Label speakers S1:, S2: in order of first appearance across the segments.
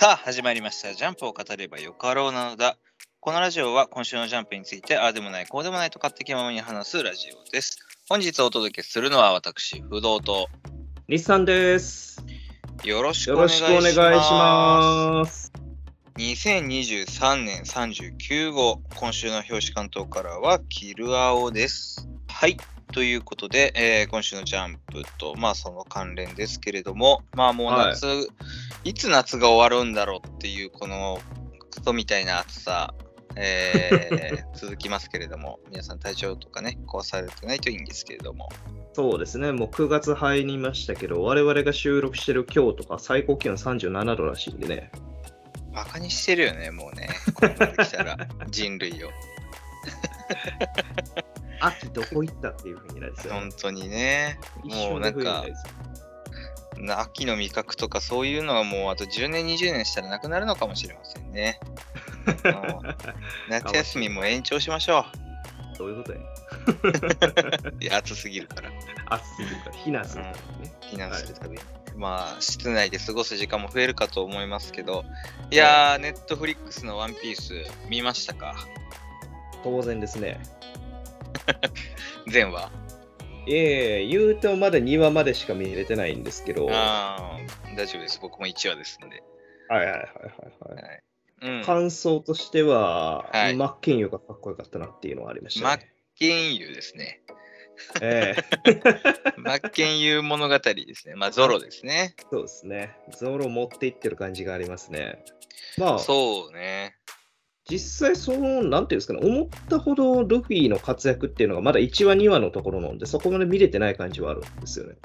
S1: さあ始まりました。ジャンプを語ればよかろうなのだ。このラジオは今週のジャンプについてああでもないこうでもないと勝手気ままに話すラジオです。本日お届けするのは私、不動と
S2: 日産です。
S1: よろしく
S2: よ
S1: お願いし。ます。2023年39号、今週の表紙関東からはキルアオです。はい。ということで、えー今週のジャンプと、まあその関連ですけれども、まあもう夏、い、つ夏が終わるんだろうっていう、このクソみたいな暑さ、えー 続きますけれども、皆さん体調とかね、壊されてないといいんですけれども、
S2: そうですね、もう9月入りましたけど、我々が収録してる今日とか最高気温37度らしいんでね。
S1: バカにしてるよね、もうね、ここまで来たら、人類を。
S2: 秋どこ行ったっていう風になりそう。
S1: 本当にね。
S2: 一
S1: もうなんか秋の味覚とかそういうのはもうあと10年20年したらなくなるのかもしれませんね。夏休みも延長しましょ
S2: どういうことや
S1: う。い や暑すぎるから。
S2: 暑すぎるから、避難するからね。
S1: 避難するために。まあ室内で過ごす時間も増えるかと思いますけど。いやー、ネットフリックスのワンピース見ましたか？
S2: 当然ですね。
S1: 全話
S2: ええ言うてもまだ2話までしか見れてないんですけど。はい
S1: あー大丈夫です。僕も1話ですんで。
S2: はいはいはいはい。
S1: はいうん、
S2: 感想としては、
S1: はい
S2: マッケンユーがかっこよかったなっていうのはありましたね。
S1: ケンユーですね。
S2: ええ
S1: マッケンユー物語ですね。まあゾロですね。
S2: そうですね。ゾロ持っていってる感じがありますね。まあ、
S1: そうね。
S2: 実際、その、なんていうんですかね、思ったほどルフィの活躍っていうのがまだ1話、2話のところなんで、そこまで見れてない感じはあるんですよね。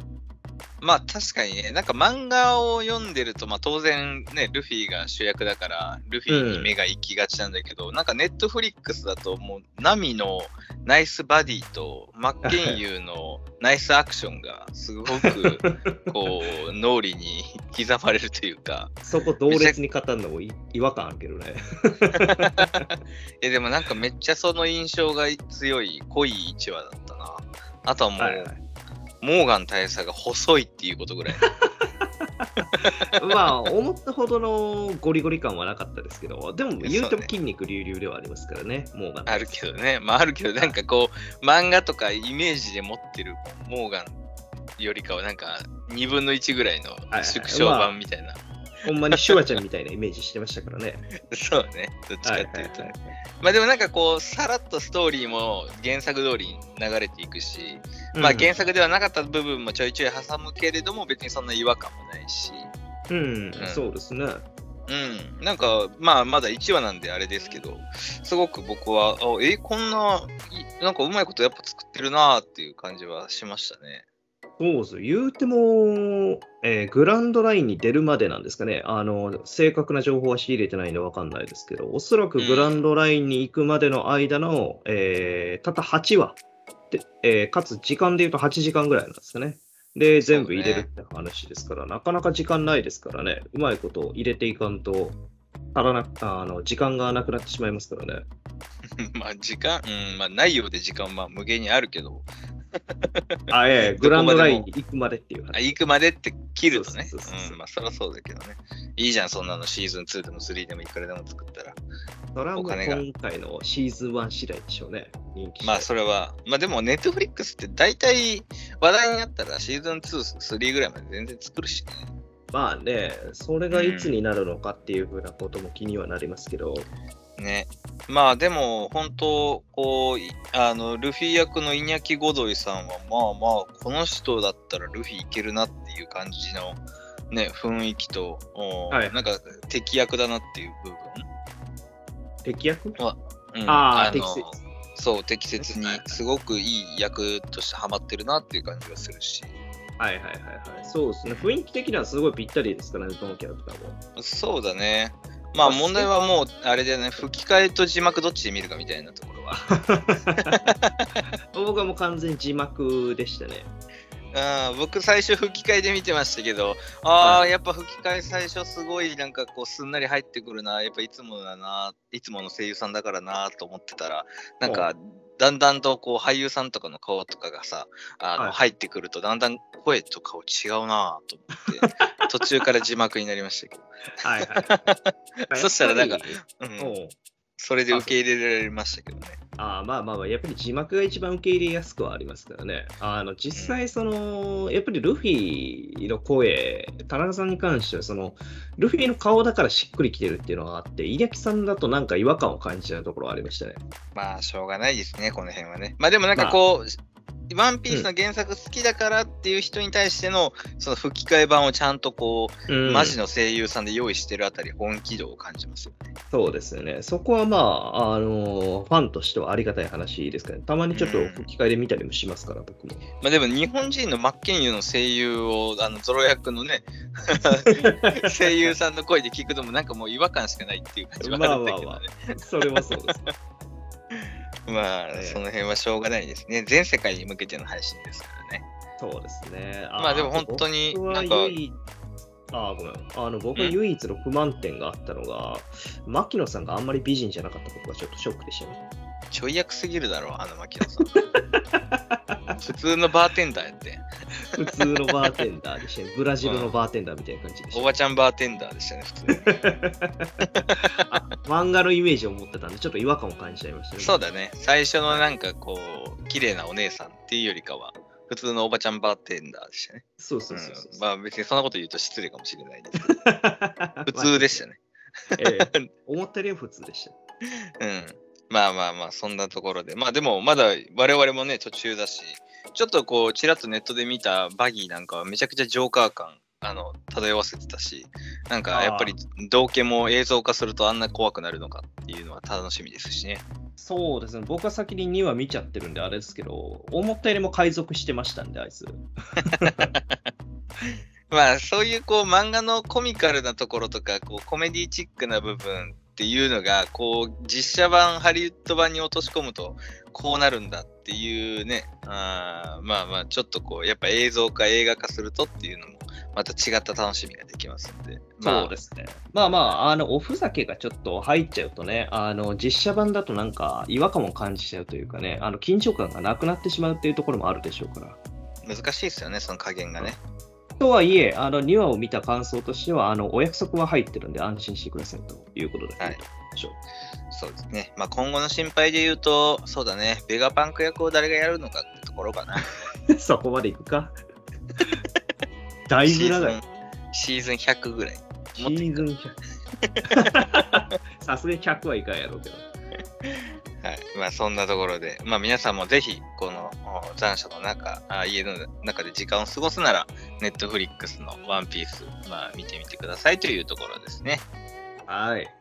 S1: まあ確かにね、なんか漫画を読んでると、まあ当然ね、ルフィが主役だから、ルフィに目が行きがちなんだけど、なんかネットフリックスだともう、ナミのナイスバディとマッケンユーのナイスアクションがすごく、こう、脳裏に刻まれるというか、
S2: そこ同列に語るのもい違和感あるけどね。
S1: え、でもなんかめっちゃその印象が強い、濃い1話だったな。あとはもう、
S2: はいはい
S1: モーガン大佐が細いっていうことぐらい。
S2: まあ、思ったほどのゴリゴリ感はなかったですけど、でも言うても筋肉隆々ではありますからね、もうが。
S1: あるけどね。まああるけど、なんかこう、漫画とかイメージで持ってるモーガンよりかは、なんか2分の1ぐらいの
S2: はい
S1: 縮小版みたいな。
S2: ほんまにシュワちゃんみたいなイメージしてましたからね。
S1: そうね。どっちか
S2: はい
S1: っていうと。まあでもなんかこう、さらっとストーリーも原作通りに流れていくし、まあ原作ではなかった部分もちょいちょい挟むけれども、別にそんな違和感もないし。
S2: うん、
S1: うん
S2: そうですね。
S1: うん、なんか、まあ、まだ1話なんであれですけど、すごく僕は、あえ、こんな、いなんかうまいことやっぱ作ってるなーっていう感じはしましたね。
S2: そうです言うても、えーグランドラインに出るまでなんですかね、あの正確な情報は仕入れてないんで分かんないですけど、おそらくグランドラインに行くまでの間の、えーたった8話で、えーかつ時間で言うと8時間ぐらいなんですかね。で、全部入れるって話ですから、なかなか時間ないですからね、うまいこと入れていかんと、足らなあの時間がなくなってしまいますからね。
S1: まあ、時間、うん、まあ、ないようで時間、まあ、無限にあるけど、
S2: あええ グランドラインに行くまでっていう
S1: あ
S2: 話。
S1: 行くまでって切るとね、まあ、そりゃそうだけどね。いいじゃん、そんなのシーズン2でも3でもいくらでも作ったら。
S2: それはもう
S1: お金が
S2: 今回のシーズン1次第でしょうね。
S1: まあ、それは、まあでも、ネットフリックスって大体話題になったらシーズン2、3ぐらいまで全然作るしね。
S2: まあね、それがいつになるのかっていうふうなことも気にはなりますけど、
S1: ね。まあでも、本当こう、いあの、ルフィ役のイニャキ・ゴドイさんは、まあまあ、この人だったらルフィいけるなっていう感じの、ね、雰囲気と、お
S2: はい
S1: なんか敵役だなっていう部分。
S2: 敵役？
S1: うん、の
S2: あー適切
S1: そう、適切に
S2: はい、
S1: すごくいい役としてハマってるなっていう感じがするし。
S2: はいはいはいはい。そうですね。雰囲気的にはすごいぴったりですからね、どのキャラクターも。
S1: そうだね。まあ
S2: まあ
S1: 問題はもう、あれだよね、吹き替えと字幕どっちで見るかみたいなところは。
S2: 僕はもう完全に字幕でしたね。
S1: うん、僕最初吹き替えで見てましたけど、ああ、やっぱ吹き替え最初すごいなんかこうすんなり入ってくるな、やっぱいつもだな、いつもの声優さんだからなと思ってたら、なんかだんだんとこう俳優さんとかの顔とかがさ、あの
S2: はい。
S1: 入ってくると、だんだん声と顔違うなぁと思って、途中から字幕になりましたけど。
S2: はいはい。
S1: そしたらなんかうん、それで受け入れられましたけどね。
S2: あーまあまあまあ、やっぱり字幕が一番受け入れやすくはありますからね。あの実際、その、やっぱりルフィの声、田中さんに関しては、その、ルフィの顔だからしっくりきてるっていうのがあって、イリさんだとなんか違和感を感じちゃうところはありましたね。
S1: まあ、しょうがないですね、この辺はね。まあでもなんかこう、ワンピースの原作好きだからっていう人に対しての、その吹き替え版をちゃんとこう、
S2: うん
S1: マジの声優さんで用意してるあたり、本気度を感じますよね。
S2: そうですよね。そこはまあ、あのファンとしてはありがたい話ですからね。たまにちょっと吹き替えで見たりもしますから、僕も。
S1: まあでも日本人の真剣佑の声優を、あのゾロ役のね、声優さんの声で聞くのもなんかもう違和感しかないっていう感じはあるんだけどね。
S2: それはそうです。
S1: まあ、
S2: ええ
S1: その辺はしょうがないですね。全世界に向けての配信ですからね。
S2: そうですね。
S1: まあでも本当になんか
S2: あーごめんあの僕は唯一の不満点があったのが、牧野さんがあんまり美人じゃなかったことがちょっとショックでしたね。
S1: ちょい役すぎるだろ、あの牧野さん。普通のバーテンダーやって。
S2: 普通のバーテンダーでしたね。ブラジルのバーテンダーみたいな感じでした。
S1: おばちゃんバーテンダーでしたね、普通
S2: 漫画のイメージを持ってたんで、ちょっと違和感を感じちゃいましたね。
S1: そうだね。最初のなんかこう、綺麗なお姉さんっていうよりかは、普通のおばちゃんバーテンダーでしたね。
S2: そうそうそうそう
S1: うんまあ別にそんなこと言うと失礼かもしれないですけど。普通でしたね。
S2: ええ 思ったよりは普通でした。
S1: うん。まあまあまあ、そんなところで。まあでも、まだ我々もね、途中だし、ちょっとこう、ちらっとネットで見たバギーなんかはめちゃくちゃジョーカー感、あの、漂わせてたし、なんかやっぱり、道家も映像化するとあんな怖くなるのかっていうのは楽しみですしね。
S2: そうですね。僕は先に2話見ちゃってるんであれですけど、思ったよりも海賊してましたんで、あいつ。
S1: まあそういうこう漫画のコミカルなところとかこうコメディチックな部分っていうのがこう実写版ハリウッド版に落とし込むとこうなるんだっていうねあーまあまあちょっとこうやっぱ映像化映画化するとっていうのもまた違った楽しみができますんで、まあ、
S2: そうですね。まあまあ、あの、おふざけがちょっと入っちゃうとね、あの、実写版だとなんか違和感を感じちゃうというかね、あの、緊張感がなくなってしまうっていうところもあるでしょうから。
S1: 難しいですよねその加減がね
S2: とはいえ、あの、2話を見た感想としては、あの、お約束は入ってるんで安心してくださいということで。
S1: はい
S2: でしょ
S1: そうですねまあ今後の心配で言うとそうだねベガパンク役を誰がやるのかってところかな
S2: う そこまでいくか？だいぶ長い。
S1: シーズンシーズン100ぐらい
S2: シーズン100。さすがに100はいかんやろうけど。
S1: はい。まあそんなところで、まあ皆さんもぜひ、このお残暑の中あ、家の中で時間を過ごすなら、ネットフリックスのワンピース、まあ見てみてくださいというところですね。
S2: はい。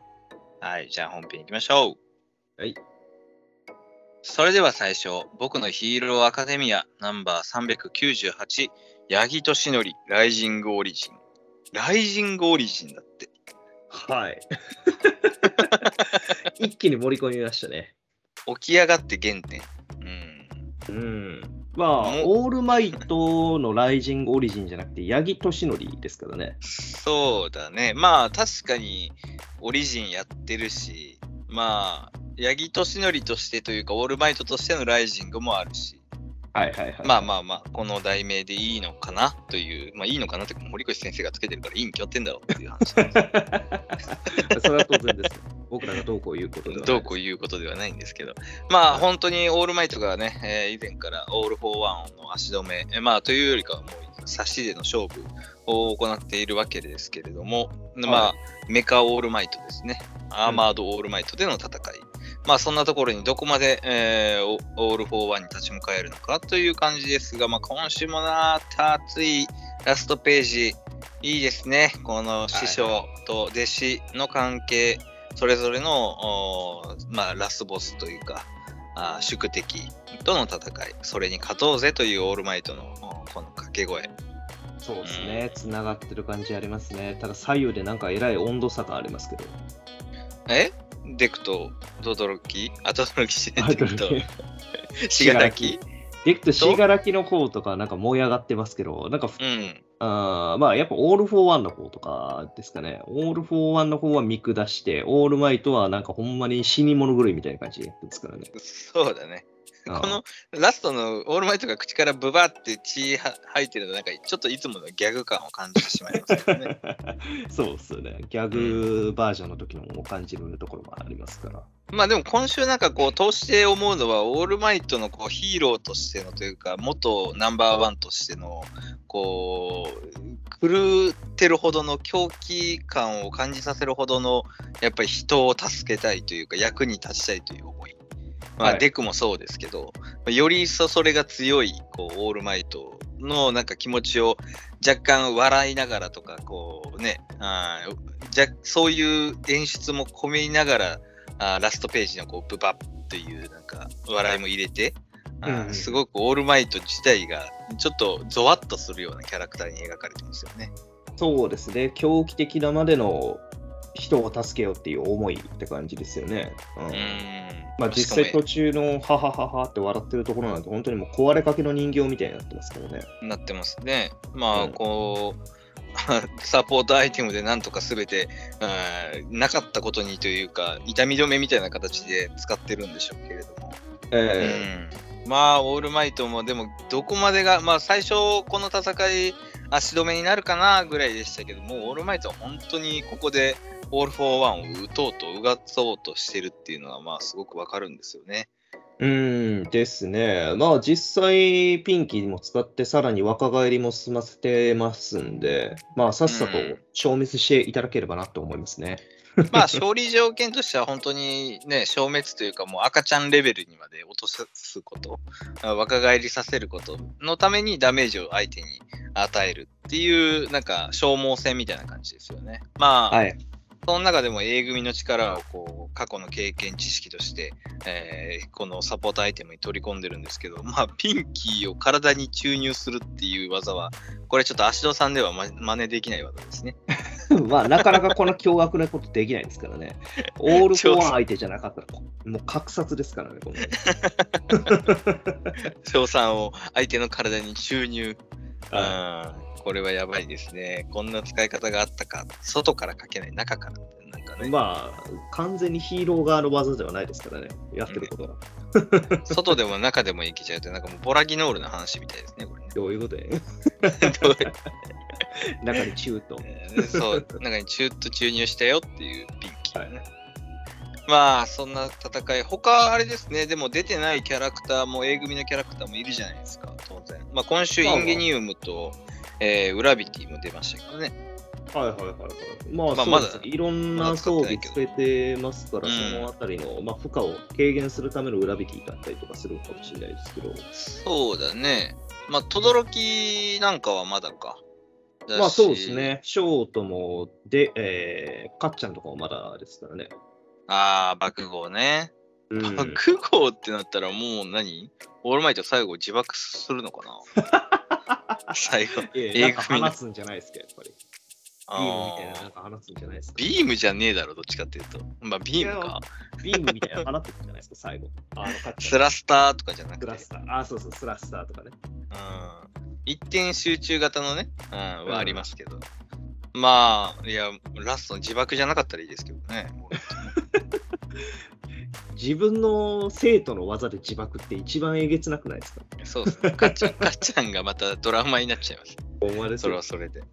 S1: はい。じゃあ本編行きましょう。
S2: はい。
S1: それでは最初、僕のヒーローアカデミアナンバー398、八木俊則、ライジングオリジン。ライジングオリジンだって。
S2: はい。一気に盛り込みましたね。
S1: 起き上がって原点。うん。
S2: うん。まあ、
S1: も
S2: オールマイトのライジングオリジンじゃなくて、八木俊則ですからね。
S1: そうだね。まあ確かにオリジンやってるし、まあ、八木俊典としてというか、オールマイトとしてのライジングもあるし、
S2: はいはいはい。
S1: まあまあまあ、この題名でいいのかな？という、まあいいのかなって堀越先生がつけてるからいいに決まってんだろうっていう話。
S2: それは当然です。僕らがどうこう言うことではない。
S1: どうこういうことではないんですけど、まあ本当にオールマイトがね、えー以前からオール・フォー・ワンの足止め、えーまあというよりかはもう差しでの勝負を行っているわけですけれども、まあメカオールマイトですね、アーマードオールマイトでの戦い、まあそんなところにどこまで、えーオオール・フォー・ワンに立ち向かえるのかという感じですが、まあ今週もな、熱いラストページ、いいですね。この師匠と弟子の関係、それぞれの、まあ、ラスボスというか、あー宿敵との戦い、それに勝とうぜというオールマイトのこの掛け声。
S2: そうですね。つながってる感じありますね。ただ左右でなんかえらい温度差がありますけど。
S1: え？デクとドドロキ？あ、ドドロキ？し
S2: あ
S1: デクとシガラキ
S2: デクと？シガラキの方とかなんか燃え上がってますけど、なんかふ、
S1: うん。
S2: あーまあやっぱオール・フォー・ワンの方とかですかね。オール・フォー・ワンの方は見下して、オールマイトはなんかほんまに死に物狂いみたいな感じですからね。
S1: そうだね。
S2: あ
S1: このラストのオールマイトが口からブバって血は吐いてるのなんかちょっといつものギャグ感を感じてしまいますけどね。
S2: そうっすね。ギャグバージョンの時のも感じるところもありますから。
S1: まあでも今週なんかこう通して思うのはオールマイトのこうヒーローとしてのというか元ナンバーワンとしてのこう狂ってるほどの狂気感を感じさせるほどのやっぱり人を助けたいというか役に立ちたいという思い。まあ、
S2: はい
S1: デクもそうですけど、より一層それが強いこうオールマイトのなんか気持ちを若干笑いながらとかこうねあーじゃそういう演出も込めながらあーラストページのこうブバッっていうなんか笑いも入れて、
S2: うん
S1: すごくオールマイト自体がちょっとゾワッとするようなキャラクターに描かれてますよね。
S2: そうですね。狂気的なまでの人を助けようっていう思いって感じですよね。うん
S1: うーん
S2: まあ、実際途中のハハハハって笑ってるところなんて本当にもう壊れかけの人形みたいになってますからね。
S1: なってますね。まあ、
S2: うん
S1: こう、サポートアイテムでなんとかすべて、うんなかったことにというか、痛み止めみたいな形で使ってるんでしょうけれども。
S2: え
S1: うん、まあ、オールマイトも、でも、どこまでが、まあ、最初、この戦い、足止めになるかなぐらいでしたけども、オールマイトは本当にここで、オール・フォー・ワンを打とうと、うがそうとしてるっていうのは、まあ、すごくわかるんですよね。
S2: うーんですね。まあ実際ピンキーも使ってさらに若返りも進ませてますんで、まあさっさと
S1: うん
S2: 消滅していただければなと思いますね。
S1: まあ、勝利条件としては本当にね、消滅というか、もう赤ちゃんレベルにまで落とすこと、あ若返りさせることのためにダメージを相手に与えるっていう、なんか消耗戦みたいな感じですよね。まあ、
S2: はい。
S1: その中でも A 組の力をこう過去の経験知識として、えーこのサポートアイテムに取り込んでるんですけど、まあ、ピンキーを体に注入するっていう技は、これちょっと足戸さんではま真似できない技ですね。
S2: まあなかなかこの驚愕なことできないですからね。オールフォーワン相手じゃなかったら、もう格殺ですからね、この
S1: 賞 賛を相手の体に注入。
S2: は
S1: うんこれはやばいですね。こんな使い方があったか。外からかけない、中から。なんかね、
S2: まあ、完全にヒーロー側の技ではないですからね、やってることは。
S1: 外でも中でもいけちゃうと、なんかもうボラギノールの話みたいですね、これね。
S2: どういうことで
S1: どういう
S2: 中に中と。
S1: えーそう、中に中途注入したよっていうピンキーね。まあ、そんな戦い。他、あれですね、でも出てないキャラクターも、A 組のキャラクターもいるじゃないですか、当然。まあ、今週、インゲニウムと、えーウラビティも出ましたけどね。
S2: はいはいはいはい。まあ、
S1: まあまだ
S2: いろんな装備つけてますから、
S1: うん
S2: そのあたりの、まあ、負荷を軽減するための裏引きだったりとかするかもしれないですけど、
S1: そうだね。まあ、轟なんかはまだか。だし
S2: まあそうです。ね、ショートも、で、えー、カッちゃんとかもまだですからね。
S1: ああ、爆豪ね。
S2: うん、
S1: 爆豪ってなったらもう何？オールマイト最後自爆するのかな？最後。
S2: いやいやなんじゃないですか、やっぱり。ビームみたいな、なんか放つんじゃないですか。
S1: ビームじゃねえだろ、どっちかっていうと。まあ、ビームか。
S2: ビームみたいなの放ってるんじゃないですか、最後。あの
S1: スラスターとかじゃなくて。
S2: スラスター。あ、そうそう、スラスターとかね。
S1: うん。一点集中型のね、うん、はありますけど。まあ、いや、ラストの自爆じゃなかったらいいですけどね。
S2: 自分の生徒の技で自爆って一番えげつなくないですか？
S1: そうですね。かっちゃん、かっちゃんがまたドラマになっちゃいます。
S2: 思われ
S1: それはそれで。はい。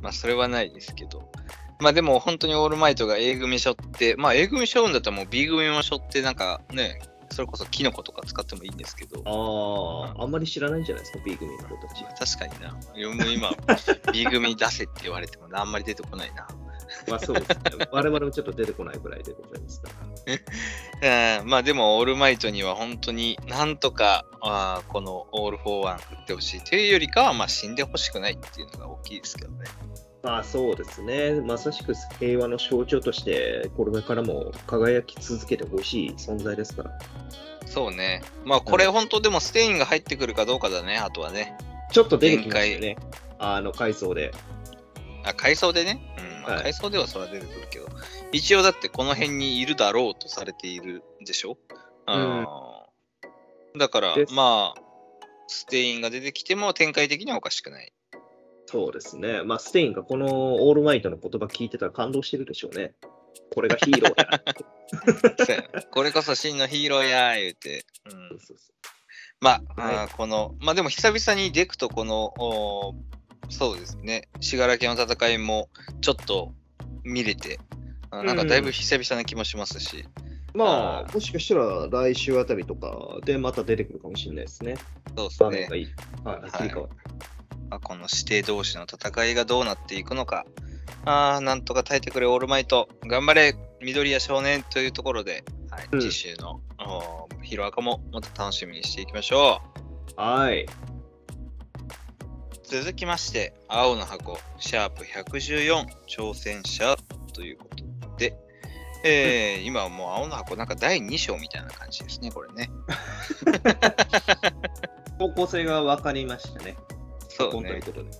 S1: まあ、それはないですけど。まあ、でも本当にオールマイトが A 組背負って、まあ、A 組背負うんだったらもう B 組も背負って、なんかね、それこそキノコとか使ってもいいんですけど。
S2: ああ、あんまり知らないんじゃないですか、B 組の子たち。
S1: 確かにな。今、B 組出せって言われてもあんまり出てこないな。
S2: まあそうですね。我々もちょっと出てこないぐらいでございますから。
S1: うんまあでも、オールマイトには本当になんとかあーこのオール・フォー・ワン振ってほしいというよりかは、まあ死んでほしくないっていうのが大きいですけどね。
S2: まあそうですね。まさしく平和の象徴として、これからも輝き続けてほしい存在ですから。
S1: そうね。まあこれ本当でもステインが入ってくるかどうかだね、あとはね。
S2: ちょっと出てきましたよね。あの、回想で。
S1: あ、回想でね。うん、まあ、ではそれは出てくるけど、一応だってこの辺にいるだろうとされているでしょ？
S2: うん
S1: ん、だからまあ、ステインが出てきても展開的にはおかしくない。
S2: そうですね。まあ、ステインがこのオールマイトの言葉聞いてたら感動してるでしょうね。これがヒーローや。
S1: これこそ真のヒーローやー言うて。うん
S2: そうそう
S1: まあ、この、まあでも久々にデクとこの、そうですね、信楽の戦いもちょっと見れて、あなんかだいぶ久々な気もしますし、
S2: まあ、もしかしたら来週あたりとかでまた出てくるかもしれないですね。
S1: そうですね。
S2: いい。はい、
S1: あ、この指定同士の戦いがどうなっていくのか、あーなんとか耐えてくれ、オールマイト、頑張れ、緑谷少年というところで、はい
S2: うん。
S1: 次週の、おーヒロアカもまた楽しみにしていきましょう。
S2: はい。
S1: 続きまして、青の箱、シャープ114、挑戦者ということで、えー 今はもう青の箱、なんか第2章みたいな感じですね、これね。
S2: 方向性が分かりましたね。
S1: そうね
S2: という。ことで。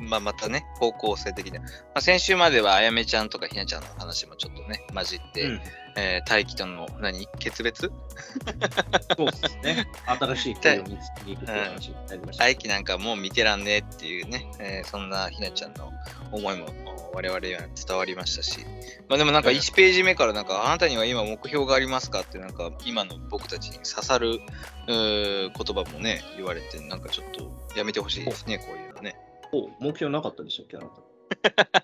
S1: まあ、またね、方向性的な。まあ、先週まではあやめちゃんとかひなちゃんの話もちょっとね、混じって、
S2: うん
S1: えー大気との何決別？
S2: そうですね。新しい恋を見つけに行くっていう話になりました。
S1: 大気なんかもう見てらんねえっていうね、えーそんなひなちゃんの思いもお我々には伝わりましたし、まあでもなんか
S2: うん
S1: 1ページ目からなんか、あなたには今目標がありますかってなんか今の僕たちに刺さる言葉もね、言われて、なんかちょっとやめてほしいですね、こういうのね。
S2: お目標なかったでしたっけ、あなた。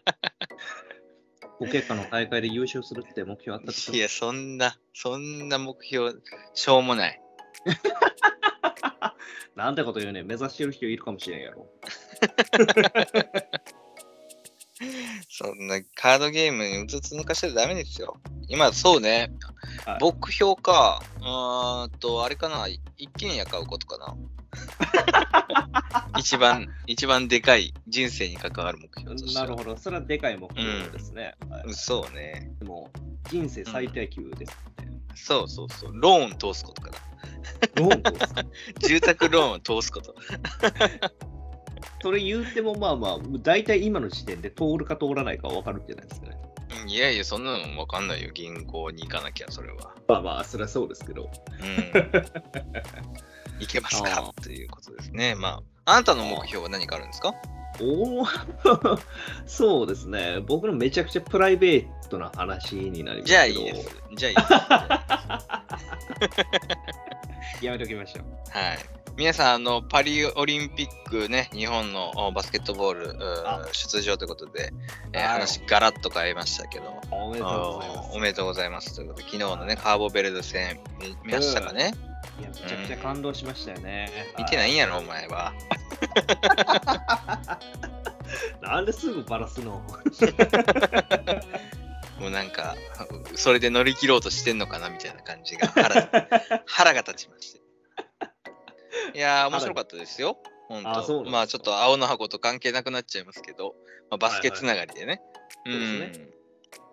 S2: ご結果の大会で優勝するって目標あったでしょ？
S1: いや、そんな、そんな目標、しょうもない。
S2: なんてこと言うね、目指してる人いるかもしれんやろ。
S1: そんなカードゲームにうつつ抜かしてダメですよ。今、そうね、
S2: はい
S1: 目標か、うーんと、あれかな、一軒家買うことかな。一番、一番でかい人生に関わる目標としては。
S2: なるほど、それはでかい目標ですね。はい
S1: そうね。
S2: でも、人生最低級ですね。
S1: そうそうそう。ローン通すことかな。
S2: ローンどうですか
S1: 住宅ローンを通すこと。
S2: それ言うても、まあまあ、大体今の時点で通るか通らないか分かるんじゃないですかね。
S1: うんいやいや、そんなのわかんないよ。銀行に行かなきゃ、それは。
S2: まあまあ、それはそうですけど。
S1: うん。いけますか？ということですね。まあ、あなたの目標は何かあるんですか？
S2: おお そうですね。僕のめちゃくちゃプライベートな話になりますけど。
S1: じゃあいいです。じゃあいいです。
S2: やめときましょう。
S1: はい。皆さん、あの、パリオリンピックね、日本のおバスケットボールー出場ということで、えー
S2: はい
S1: 話ガラッと変えましたけど、
S2: おめでとうございます。
S1: おめでとうございますということで、昨日のね、カーボベルデ戦見見ましたかね、
S2: いや、めちゃくちゃ感動しましたよね。
S1: 見てないんやろ、お
S2: は
S1: 前は。
S2: なんですぐバラすの？
S1: もうなんか、それで乗り切ろうとしてんのかなみたいな感じが腹腹が立ちまして。いやー、面白かったですよ。本当。まあちょっと青の箱と関係なくなっちゃいますけど、まあ、バスケつながりでね。
S2: はいはい
S1: うん
S2: そうで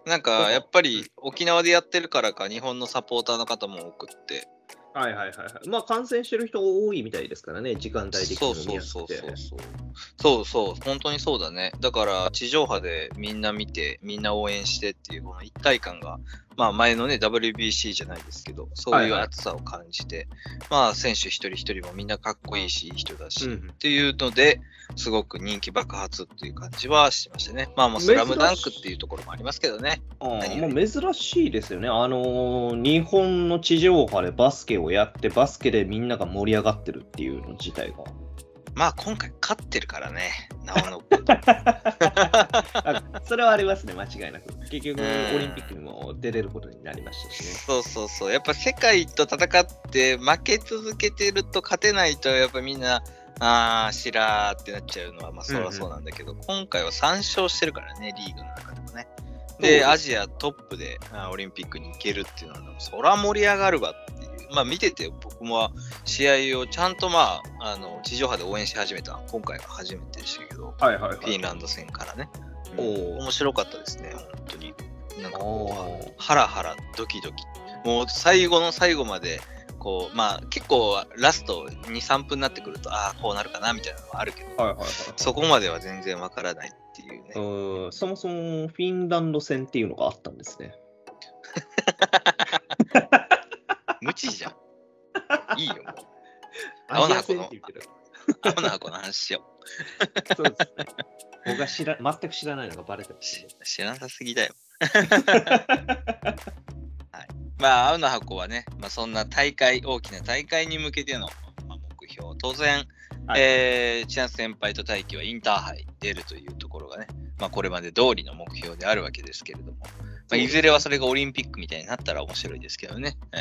S1: なんかやっぱり沖縄でやってるからか日本のサポーターの方も多くって、
S2: はいはいはいはい。まあ感染してる人多いみたいですからね、時間帯的
S1: そうそうそうそう。そう。そうそう、本当にそうだね。だから地上波でみんな見て、みんな応援してっていうこの一体感が、まあ前のね WBC じゃないですけど、そういう熱さを感じて、まあ選手一人一人もみんなかっこいいし、いい人だし、
S2: うん
S1: っていうので、すごく人気爆発っていう感じはしましたね。まあもうスラムダンクっていうところもありますけどね。
S2: もう珍しいですよね。あのー日本の地上波でバスケをやって、バスケでみんなが盛り上がってるっていうの自体が。
S1: まあ今回勝ってるからね、なおの
S2: それはありますね、間違いなく。結局、
S1: うん
S2: オリンピックにも出れることになりましたしね。
S1: そうそうそう。やっぱ世界と戦って負け続けてると勝てないとやっぱみんな、あー、しらーってなっちゃうのはまあそりゃそうなんだけど、今回は3勝してるからね、リーグの中でもね。で、アジアトップでオリンピックに行けるっていうのは、そら盛り上がるわっ。まあ見てて僕も試合をちゃんとまあ、あの地上波で応援し始めた今回が初めてでしたけど、
S2: はいはいはい。
S1: フィンランド戦からね。
S2: おー
S1: 面白かったですね、本当に。なんかこう、ハラハラドキドキ。もう最後の最後まで、こう、まあ結構ラスト2、3分になってくると、ああ、こうなるかなみたいなのはあるけど、
S2: はいはいはい。
S1: そこまでは全然わからないっていうね。
S2: うんそもそもフィンランド戦っていうのがあったんですね。
S1: 無知じゃん。いいよ、もう。青の箱の。青の箱の話しよ
S2: そうですね。僕が知ら全く知らないのがバレてますね。
S1: 知らなさすぎだよ。まあ、青の箱はね、まあ、そんな大会、大きな大会に向けての、まあ、目標、当然、
S2: はい
S1: えー、千夏先輩と大輝はインターハイ出るというところがね、まあ、これまで通りの目標であるわけですけれども、まあ、いずれはそれがオリンピックみたいになったら面白いですけどね、え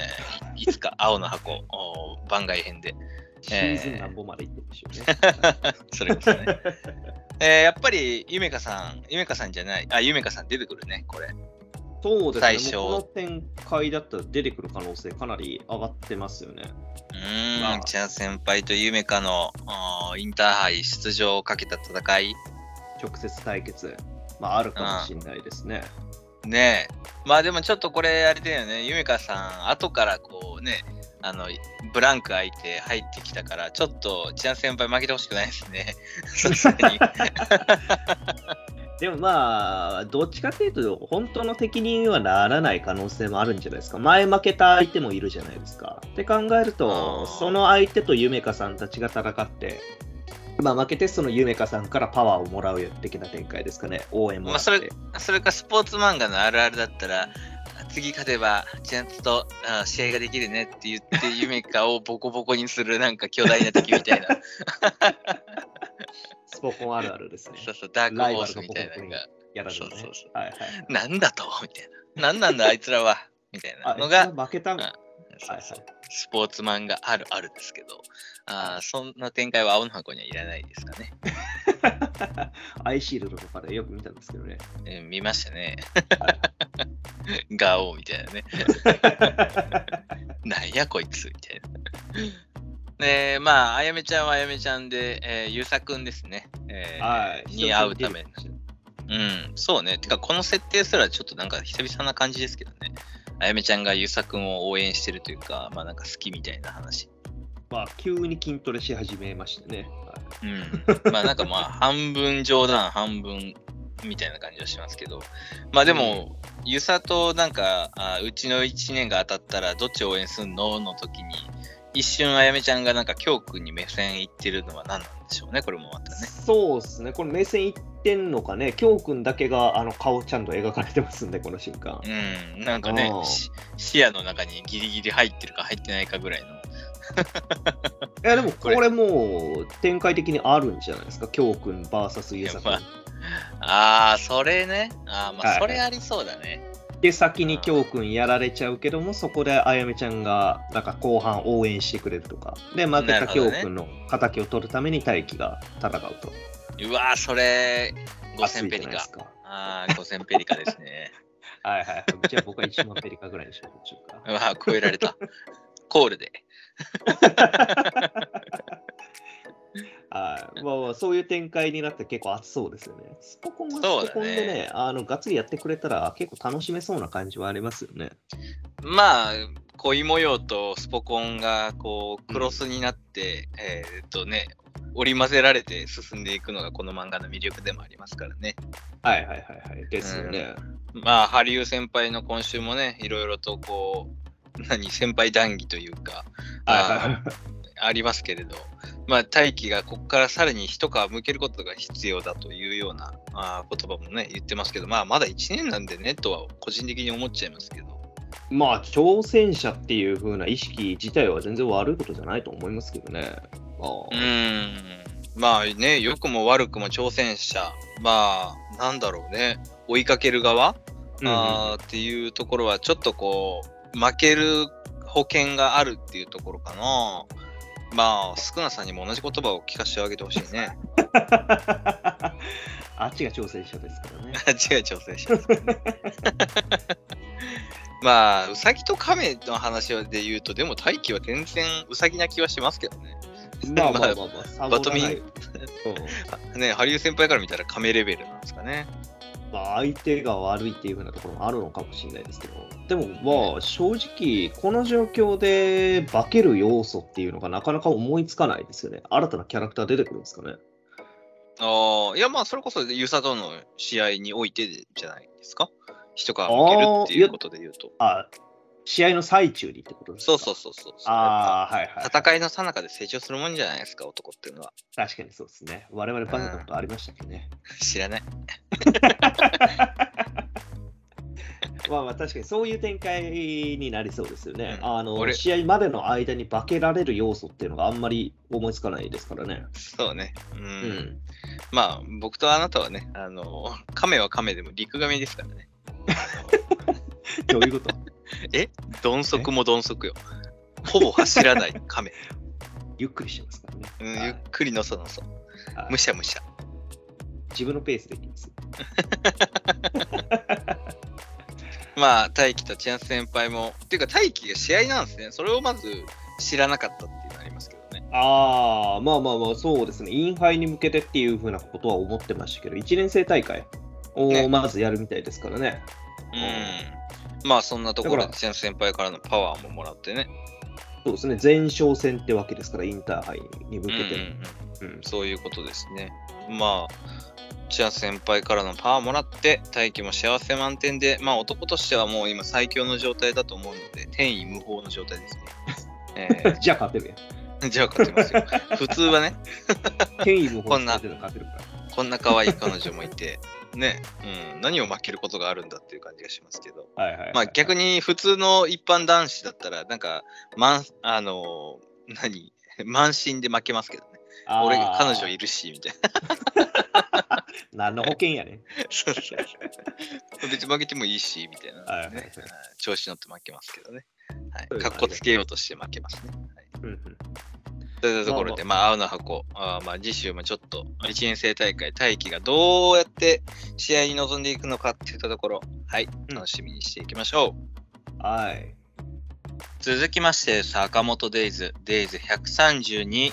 S1: ーいつか青の箱お番外編で、
S2: シーズン何本まで行ってるんでしょうね。
S1: それこそね。えーやっぱり、ゆめかさん、ゆめかさんじゃない、あ、ゆめかさん出てくるね、これ。
S2: そうですね。
S1: 最初
S2: この展開だったら出てくる可能性かなり上がってますよね。
S1: うー
S2: まあ
S1: ん、千夏先輩とゆめかのインターハイ出場をかけた戦い。
S2: 直接対決、まあ、あるかもしれないですね。
S1: ねえ。まあでもちょっとこれあれだよね、ゆめかさん、後からこうね、あの、ブランク空いて入ってきたから、ちょっと千夏先輩負けてほしくないですね。さすがに。
S2: でもまあ、どっちかっていうと、本当の敵にはならない可能性もあるんじゃないですか。前負けた相手もいるじゃないですか。って考える
S1: あ
S2: と、
S1: ー
S2: その相手とゆめかさんたちが戦って、まあ負けてそのゆめかさんからパワーをもらう的な展開ですかね。応援も。
S1: まあそれそれかスポーツ漫画のあるあるだったら、次勝てば、ちゃんとあ試合ができるねって言って、ゆめかをボコボコにするなんか巨大な敵みたいな。
S2: スポコンあるあるですね。
S1: そうそう、ダークホースみたいなのが。
S2: やられるね。
S1: そうそうそう
S2: はいはい。
S1: なんだと？みたいな。なんなんだあいつらは？みたいな
S2: あ、
S1: のが、
S2: 負けたの
S1: うん
S2: はいはい
S1: そうそうスポーツ漫画あるあるですけど、あーそんな展開は青の箱にはいらないですかね。
S2: アイシールドとかでよく見たんですけどね。
S1: えー見ましたね。ガオーみたいなね。なんやこいつみたいな。で、まあ、あやめちゃんはあやめちゃんで、えーゆうさくんですね。えー
S2: はい。
S1: に会うためうん、そうね。てか、この設定すらちょっとなんか久々な感じですけどね。あやめちゃんがゆうさくんを応援してるというか、まあなんか好きみたいな話。
S2: まあ、急に筋トレし始めましてね。はい
S1: うん。まあなんかまあ半分冗談 半分みたいな感じはしますけど。まあでも、ゆさとなんかあ、うちの1年が当たったらどっち応援すんの？の時に、一瞬あやめちゃんがなんかきょうくんに目線いってるのは何なんでしょうね、これもまたね。
S2: そうですね。これ目線いってんのかね？きょうくんだけがあの顔ちゃんと描かれてますんで、この瞬間。
S1: うん、なんかね視野の中にギリギリ入ってるか入ってないかぐらいの。
S2: いや、でも こ
S1: こ
S2: れもう展開的にあるんじゃないですか？きょうくん VS ゆうさくん。
S1: ああ、それね。ああ、まあ、
S2: はい
S1: それありそうだね。
S2: で、先にきょうくんやられちゃうけども、そこであやめちゃんがなんか後半応援してくれるとか。で、負けたきょうくんの敵を取るために大輝が戦うと。
S1: うわー、それ、5000
S2: 熱い
S1: ペリカ。ああ、5000ペリカですね。
S2: はいはいはい。じゃあ僕は1万ペリカぐらいにしましょうか。
S1: うわー、超えられた。コールで。
S2: はいまあまあ、そういう展開になって結構熱そうですよね。スポコンはスポコンでね、あのがっつりやってくれたら結構楽しめそうな感じはありますよね。
S1: まあ、恋模様とスポコンが、こう、クロスになって、えーっとね、織り交ぜられて進んでいくのがこの漫画の魅力でもありますからね。
S2: はいはいはいはい。ですよね。
S1: まあ、ハリウ先輩の今週もね、いろいろとこう、何、先輩談義というか、
S2: はいはいはい。
S1: ありますけれど、まあ、大輝がここからさらに一皮向けることが必要だというようなあー言葉もね、言ってますけど、まあ、まだ1年なんでね、とは個人的に思っちゃいますけど。
S2: まあ、挑戦者っていう風な意識自体は全然悪いことじゃないと思いますけどね。まあ
S1: うーん。まあね、良くも悪くも挑戦者、まあ、なんだろうね、追いかける側、
S2: うん
S1: あーっていうところは、ちょっとこう、負ける保険があるっていうところかな。まあ、少なさんにも同じ言葉を聞かせてあげてほしいね。
S2: あっちが挑戦者ですからね。
S1: あ違う挑戦者ですね。まあ、ウサギとカメの話で言うと、でも大輝は全然ウサギな気はしますけどね。
S2: まあまあまあまあ、
S1: バトミン ね、ハリウ先輩から見たらカメレベルなんですかね。
S2: まあ、相手が悪いっていう風なところもあるのかもしれないですけど、でもまあ正直、この状況で化ける要素っていうのがなかなか思いつかないですよね。新たなキャラクター出てくるんですかね。
S1: ああ、いやまあ、それこそユーサとの試合においてじゃないですか。一皮向けるっていうことで言うと。
S2: あ、試合の最中にってことですか？
S1: そうそうそうそう。
S2: ああ、はいはい。
S1: 戦いの最中で成長するもんじゃないですか、男っていうのは。
S2: 確かにそうですね。我々バカなことありましたけどね。
S1: 知らない。
S2: まあまあ確かにそういう展開になりそうですよね。
S1: うん
S2: あの
S1: 俺
S2: 試合までの間に化けられる要素っていうのがあんまり思いつかないですからね。
S1: そうね。うん。
S2: うん。
S1: まあ、僕とあなたはね、あの、亀は亀でも陸亀ですからね。
S2: どういうこと
S1: 鈍足も鈍足よ。ほぼ走らない 亀。
S2: ゆっくりしてますからね。
S1: うん、
S2: はい
S1: ゆっくりのそのそ。
S2: はい
S1: むしゃむしゃ。
S2: 自分のペースでいきます。
S1: まあ、大輝と千夏先輩も、っていうか大輝が試合なんですね。それをまず知らなかったっていうのありますけどね。
S2: ああ、まあまあまあ、そうですね。インハイに向けてっていうふうなことは思ってましたけど、1年生大会を
S1: ね
S2: まずやるみたいですからね。
S1: うん。まあ、そんなところで先輩からのパワーももらってね。
S2: そうですね。前哨戦ってわけですから、インターハイに向けて。
S1: うんうんうん
S2: うん
S1: そういうことですね。まあ、千夏先輩からのパワーもらって、大輝も幸せ満点で、まあ男としてはもう今最強の状態だと思うので、天意無法の状態ですね。え
S2: じゃあ勝てるやん。
S1: ーじゃあ勝てますよ。普通はね、
S2: 権威も
S1: こんな
S2: 勝てるから。
S1: こんな可愛い彼女もいて、ね、うん、何を負けることがあるんだっていう感じがしますけど。
S2: はいはい、はい。
S1: まあ逆に普通の一般男子だったら、なんか、まん、あのー 何？満身で負けますけどね。俺、彼女いるし、みたいな。
S2: 何の保険やねん。
S1: そうそうそう。別に負けてもいいし、みたいな、ね
S2: はいはいはい
S1: 調子乗って負けますけどね。はい。かっこつけようとして負けますね。はい。
S2: うんうん
S1: というところで、まあ、青の箱、あーまあ、次週もちょっと、1年生大会、大輝がどうやって試合に臨んでいくのかっていったところ、はい、
S2: うん
S1: 楽しみにしていきましょう。
S2: はい。
S1: 続きまして、坂本デイズ、デイズ132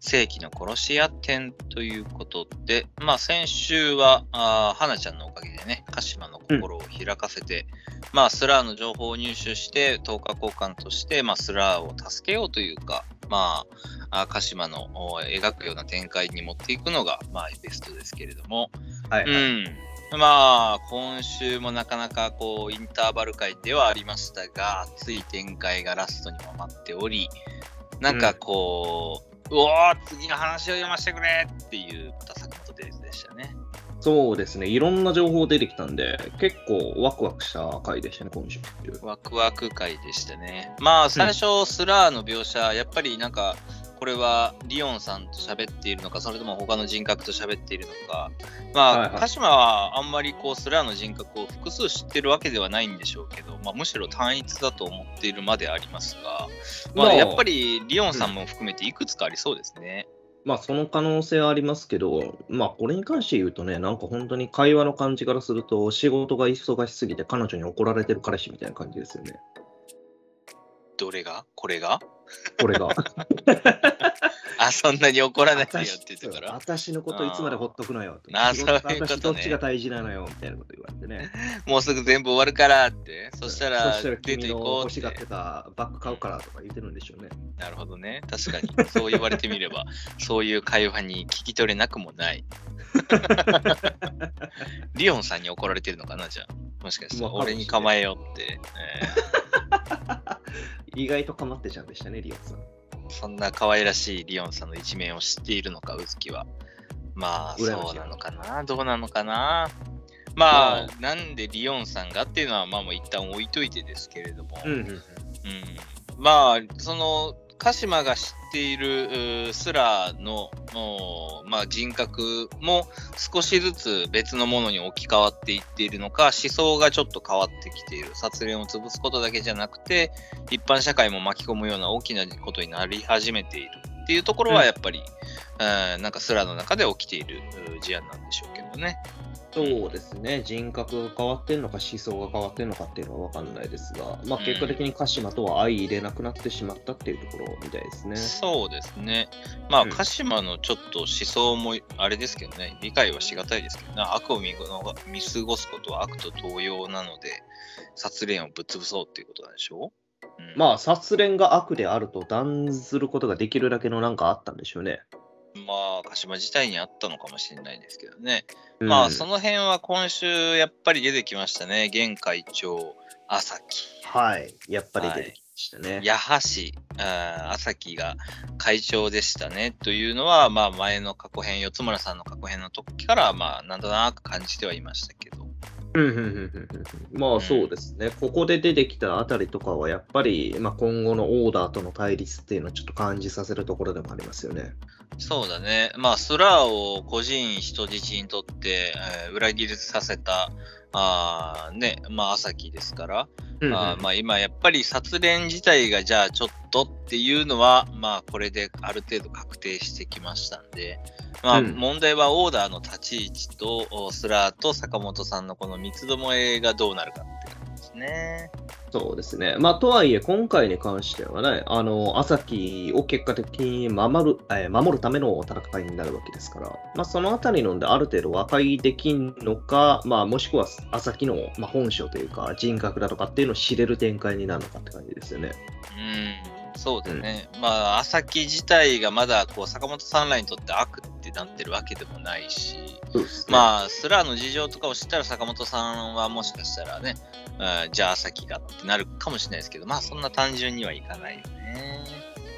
S1: 世紀の殺し屋展ということで、まあ先週は、花ちゃんのおかげでね、鹿島の心を開かせて、まあスラーの情報を入手して、10日交換として、まあスラーを助けようというか、まあ、鹿島のお描くような展開に持っていくのが、まあベストですけれども、
S2: はい、はい
S1: うん。まあ、今週もなかなかこう、インターバル回ではありましたが、熱い展開がラストにも待っており、なんかこう、うおー、次の話を読ませてくれっていう、また坂本デイズでしたね。
S2: そうですね。いろんな情報出てきたんで、結構ワクワクした回でしたね、今週。
S1: ワクワク回でしたね。まあ、最初、スラーの描写、やっぱりなんか、これはリオンさんと喋っているのか、それとも他の人格と喋っているのか、まあ、
S2: はいはい
S1: 鹿島はあんまりこうスラーの人格を複数知ってるわけではないんでしょうけど、まあ、むしろ単一だと思っているまでありますが、まあ、
S2: まあ
S1: やっぱりリオンさんも含めていくつかありそうですね。
S2: まあ、その可能性はありますけど、まあ、これに関して言うとね、なんか本当に会話の感じからすると、仕事が忙しすぎて彼女に怒られてる彼氏みたいな感じですよね。
S1: どれが？これが？
S2: これが。
S1: あ、そんなに怒らないでよって言ってたら。
S2: 私のこといつまでほっとくのよと。
S1: あそういうことね
S2: 私どっちが大事なのよみたいなこと言われてね。
S1: もうすぐ全部終わるからって。そしたら
S2: そしたら
S1: 出ていこうって
S2: 欲しがっ。てたバッグ買うからとか言ってるんでしょうね。
S1: なるほどね。確かに。そう言われてみれば、そういう会話に聞き取れなくもない。リオンさんに怒られてるのかなじゃあ。もしかしたら
S2: まあ
S1: 俺に構えようって、
S2: 意外とかまってちゃんでしたね、リオンさん。
S1: えーそんな可愛らしいリオンさんの一面を知っているのか、うずきは。まあ、そうなのかな？どうなのかな？まあ、
S2: ま
S1: なんでリオンさんがっていうのは、まあもう一旦置いといてですけれども。
S2: うんうんうん。
S1: うんまあ、その、鹿島が知っているスラーの、おまあ、人格も少しずつ別のものに置き換わっていっているのか、思想がちょっと変わってきている。殺練を潰すことだけじゃなくて、一般社会も巻き込むような大きなことになり始めているっていうところは、やっぱり、うんなんかスラーの中で起きている事案なんでしょうけどね。
S2: そうですね、人格が変わってんのか思想が変わってんのかっていうのは分かんないですが、まあ、
S1: うん。
S2: 結果的に鹿島とは相入れなくなってしまったっていうところみたいですね。
S1: そうですね。まあ、
S2: うん。
S1: 鹿島のちょっと思想もあれですけどね、理解はしがたいですけどね、悪を見ご見過ごすことは悪と同様なので、殺練をぶっ潰そうっていうことなんでしょう、うん、
S2: まあ、殺練が悪であると断ずることができるだけのなんかあったんでしょうね。
S1: まあ、鹿島自体にあったのかもしれないですけどね。
S2: うん
S1: まあ、その辺は今週やっぱり出てきましたね。現会長、朝木。
S2: はい、やっぱり出てきましたね。
S1: 矢橋、あー朝木が会長でしたねというのは、まあ、前の過去編、四つ村さんの過去編の時から、まあ、なんとなく感じてはいましたけど、
S2: まあそうですね、ここで出てきたあたりとかは、やっぱり、まあ、今後のオーダーとの対立っていうのをちょっと感じさせるところでもありますよね。
S1: そうだね。まあ、スラーを個人人質にとって、えー裏切りさせた、あーね、まあ、朝木ですから、
S2: うんうん。
S1: あーまあ、今、やっぱり殺練自体が、じゃあ、ちょっとっていうのは、まあ、これである程度確定してきましたんで、まあ、
S2: うん。
S1: 問題はオーダーの立ち位置と、おスラーと坂本さんのこの三つどもえがどうなるかね。
S2: そうですね。まあ、とはいえ、今回に関してはね、あの、朝木を結果的に守る、えー守るための戦いになるわけですから、まあ、そのあたりのである程度和解できんのか、まあ、もしくは朝木の、まあ、本性というか、人格だとかっていうのを知れる展開になるのかって感じですよね。
S1: うん、そうだね。まあ、朝木自体がまだ、こう、坂本さんらにとって悪ってなってるわけでもないし、
S2: そうですあ、
S1: まあ、スラーの事情とかを知ったら坂本さんはもしかしたらね、うんじゃあ朝木がってなるかもしれないですけど、まあそんな単純にはいかないよね。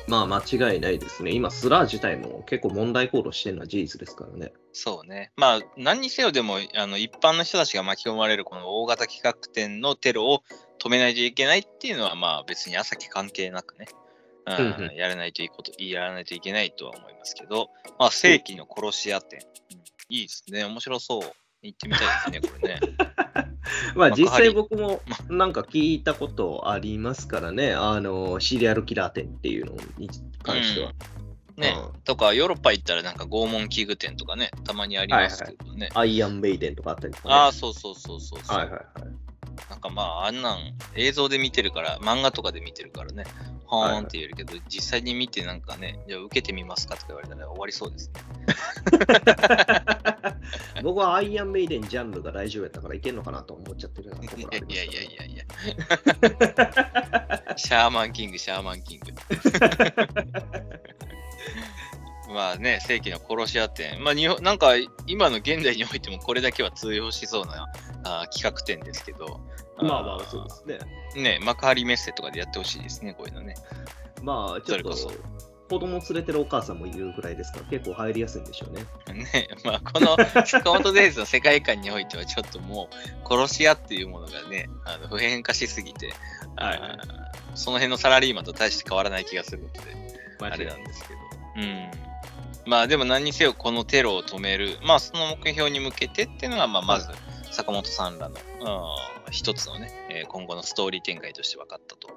S2: まあ、間違いないですね。今、スラー自体も結構問題行動してるのは事実ですからね。
S1: そうね。まあ何にせよでもあの一般の人たちが巻き込まれるこの大型企画展のテロを止めないといけないっていうのはまあ別に朝木関係なくね、うん
S2: うんうん
S1: やらないといいこと、やらないといけないとは思いますけど、まあ世紀の殺し屋展、うんいいですね。面白そう。行ってみたいですね、これね。
S2: まあ、実際僕もなんか聞いたことありますからね、あの、シリアルキラー店っていうのに関しては。
S1: ね、
S2: うん
S1: とかヨーロッパ行ったらなんか拷問器具店とかね、たまにありますけどね。
S2: アイアンメイデンとかあったりとか、ね。
S1: ああ、そうそうそうそうそう。
S2: はいはいはい。
S1: なんかまあ、あんなん映像で見てるから、漫画とかで見てるからね、はーんって言えるけど、実際に見てなんかね、じゃあ受けてみますかとか言われたら終わりそうですね。
S2: 僕はアイアンメイデンジャンルが大丈夫やったからいけんのかなと思っちゃってるようなところあります
S1: いやいやい
S2: や。
S1: やいや。シャーマンキング、シャーマンキング。まあね、世紀の殺し屋店。まあ日本、なんか今の現代においてもこれだけは通用しそうなあー企画展ですけど。
S2: まあまあ、そうですね。
S1: ね、幕張メッセとかでやってほしいですね、こういうのね。
S2: まあ、ちょっと子供連れてるお母さんもいるぐらいですから、結構入りやすいんでしょうね。
S1: ね、まあ、この坂本デイズの世界観においては、ちょっともう、殺し屋っていうものがね、あの普遍化しすぎて、
S2: はい
S1: その辺のサラリーマンと大して変わらない気がするので、あれなんですけど。うん。まあ、でも何にせよ、このテロを止める、まあ、その目標に向けてっていうのが、まあ、まず、坂本さんらの、うん一つのね、えー今後のストーリー展開として分かったと。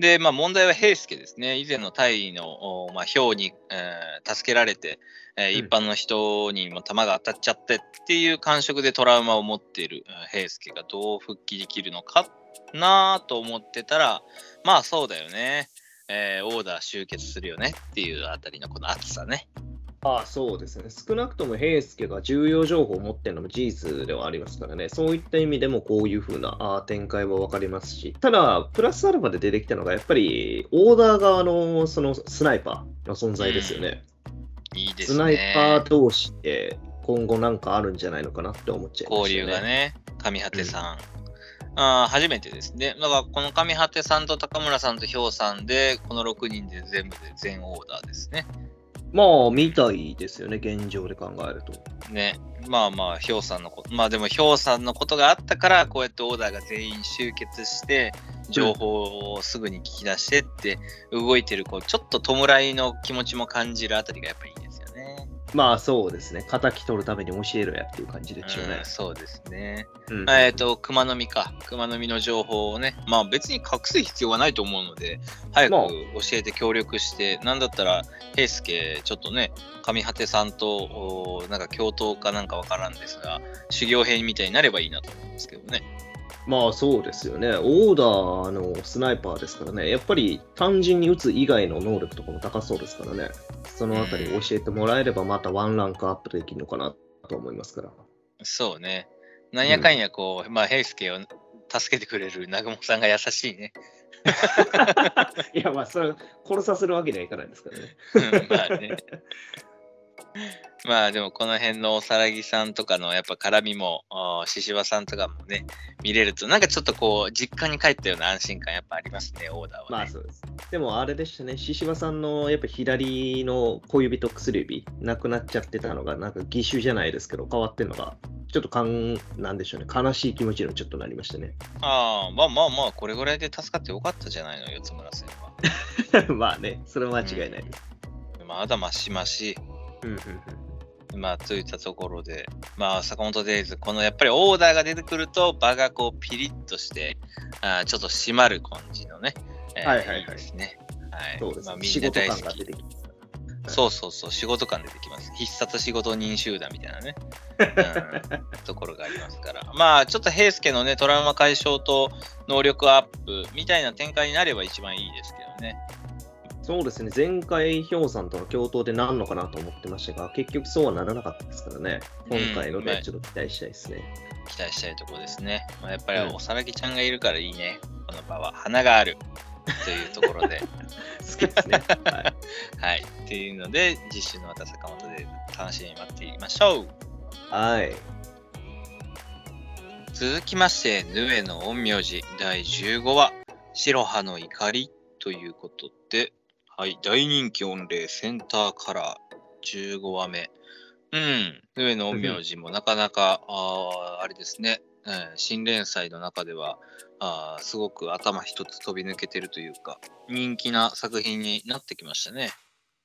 S1: で、まあ、問題は平介ですね。以前のタイの、おまあ、氷に、えー助けられて、え一般の人にも弾が当たっちゃってっていう感触でトラウマを持っているうん平介がどう復帰できるのかなと思ってたら、まあそうだよね。えーオーダー集結するよねっていうあたりのこの熱さね。
S2: ああそうですね。少なくとも平介が重要情報を持ってるのも事実ではありますからね。そういった意味でもこういう風な展開は分かりますし、ただ、プラスアルファで出てきたのが、やっぱりオーダー側のそのスナイパーの存在ですよね。
S1: いいですね。
S2: スナイパー同士で今後なんかあるんじゃないのかなって思っちゃいましたね。
S1: 交流がね、上果てさん。あー初めてですね。だからこの上果てさんと高村さんと氷さんで、この6人で全部で全オーダーですね。
S2: まあ、みたいですよね、現状で考えると。
S1: ね。まあまあ、氷さんのこと、まあでも氷さんのことがあったから、こうやってオーダーが全員集結して、情報をすぐに聞き出してって動いてる、こう、ちょっと弔いの気持ちも感じるあたりがやっぱいいですよね。
S2: まあそうですね、敵取るために教えろやっていう感じでしょうね
S1: うん。そうですね。
S2: うん
S1: えっ、と、熊の実か。熊の実の情報をね、まあ別に隠す必要はないと思うので、早く
S2: まあ
S1: 教えて協力して、なんだったら、平介、ちょっとね、上果てさんと、おなんか共闘かなんかわからんですが、修行編みたいになればいいなと思うんですけどね。
S2: まあそうですよね。オーダーのスナイパーですからね。やっぱり単純に撃つ以外の能力とかも高そうですからね。そのあたり教えてもらえればまたワンランクアップできるのかなと思いますから。
S1: そうね。なんやかんやこう、まあ平介を助けてくれる南雲さんが優しいね。
S2: いやまあそれ殺させるわけにはいかないですからね。
S1: うんまあね。まあでもこの辺のおさらぎさんとかのやっぱ絡みも、獅子場さんとかもね、見れると、なんかちょっとこう、実家に帰ったような安心感やっぱありますね、オーダーは、ね。
S2: まあそうです。でもあれでしたね、獅子場さんのやっぱ左の小指と薬指、なくなっちゃってたのが、なんか義手じゃないですけど、変わってるのが、ちょっとかん、なんでしょうね、悲しい気持ちにちょっとなりましたね。
S1: ああ、まあまあまあ、これぐらいで助かってよかったじゃないの、四つ村さん
S2: は。まあね、それは間違いないです。
S1: うん、まだましまし。うんうんうんまあ、といったところで、まあ、坂本デイズ、このやっぱりオーダーが出てくると、場がこうピリッとして、あちょっと締まる感じのね、えー、はいはいはい。いいですね。はい。そうですね。まあ、みんな大好き。そうそうそう、仕事感出てきます。必殺仕事人集団みたいなね、うん、ところがありますから。まあ、ちょっと平介のね、トラウマ解消と能力アップみたいな展開になれば一番いいですけどね。
S2: そうですね、前回、氷さんとの共闘でなんのかなと思ってましたが、結局そうはならなかったですからね、今回のでちょっと期待したいですね。
S1: 期待したいところですね。まあ、やっぱりおさらぎちゃんがいるからいいね、この場は。花があるというところで。
S2: 好きですね。はい。
S1: はい。っていうので、次週のまた坂本で楽しみに待っていきましょう。
S2: はい。
S1: 続きまして、ヌエの陰陽師第15話、白羽の怒りということで、はい、大人気御礼センターカラー15話目。うん、上野陰陽師もなかなか、ああれですね、うん、新連載の中ではあすごく頭一つ飛び抜けてるというか、人気な作品になってきましたね。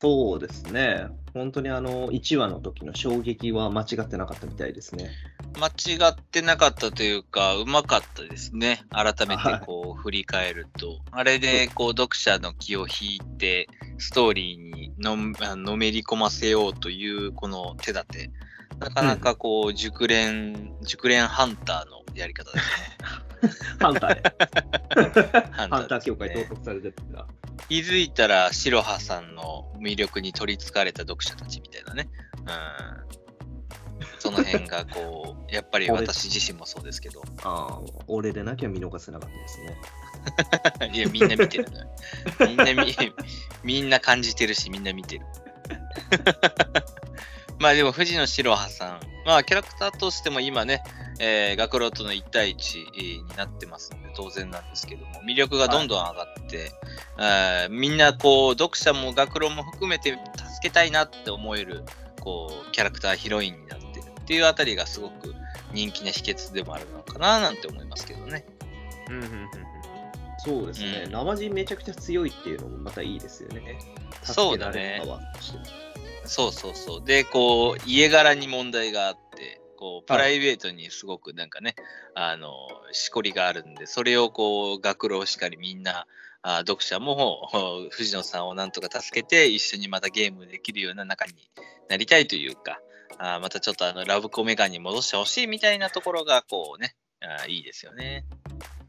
S2: そうですね。本当にあの、1話の時の衝撃は間違ってなかったみたいですね。
S1: 間違ってなかったというか、うまかったですね。改めてこう振り返ると。あれでこう読者の気を引いて、ストーリーにののめり込ませようというこの手立て。なかなかこう、熟練、熟練ハンターのやり方です
S2: ね。ハンターで。ハンター協会登録されてた。
S1: 気づいたら、白羽さんの魅力に取りつかれた読者たちみたいなね。うん。その辺がこう、やっぱり私自身もそうですけど。
S2: ああ、俺でなきゃ見逃せなかったです
S1: ね。いや、みんな見てるね。みんな見、みんな感じてるし、みんな見てる。まあでも、藤野白羽さん、まあキャラクターとしても今ね、えー、学郎との1対1になってますんで、当然なんですけども、魅力がどんどん上がって、はい、みんなこう、読者も学郎も含めて助けたいなって思える、こう、キャラクターヒロインになってるっていうあたりがすごく人気な秘訣でもあるのかななんて思いますけどね。うんうんうん
S2: そうですね、うん、生地めちゃくちゃ強いっていうのもまたいいですよね。
S1: そうだね。そうそうそう。で、こう、家柄に問題があって、こう、プライベートにすごくなんかね、はい、あの、しこりがあるんで、それをこう、学郎しかりみんな、あ読者も 藤野さんをなんとか助けて、一緒にまたゲームできるような仲になりたいというか、あまたちょっとあのラブコメガに戻してほしいみたいなところが、こうね、あいいですよね。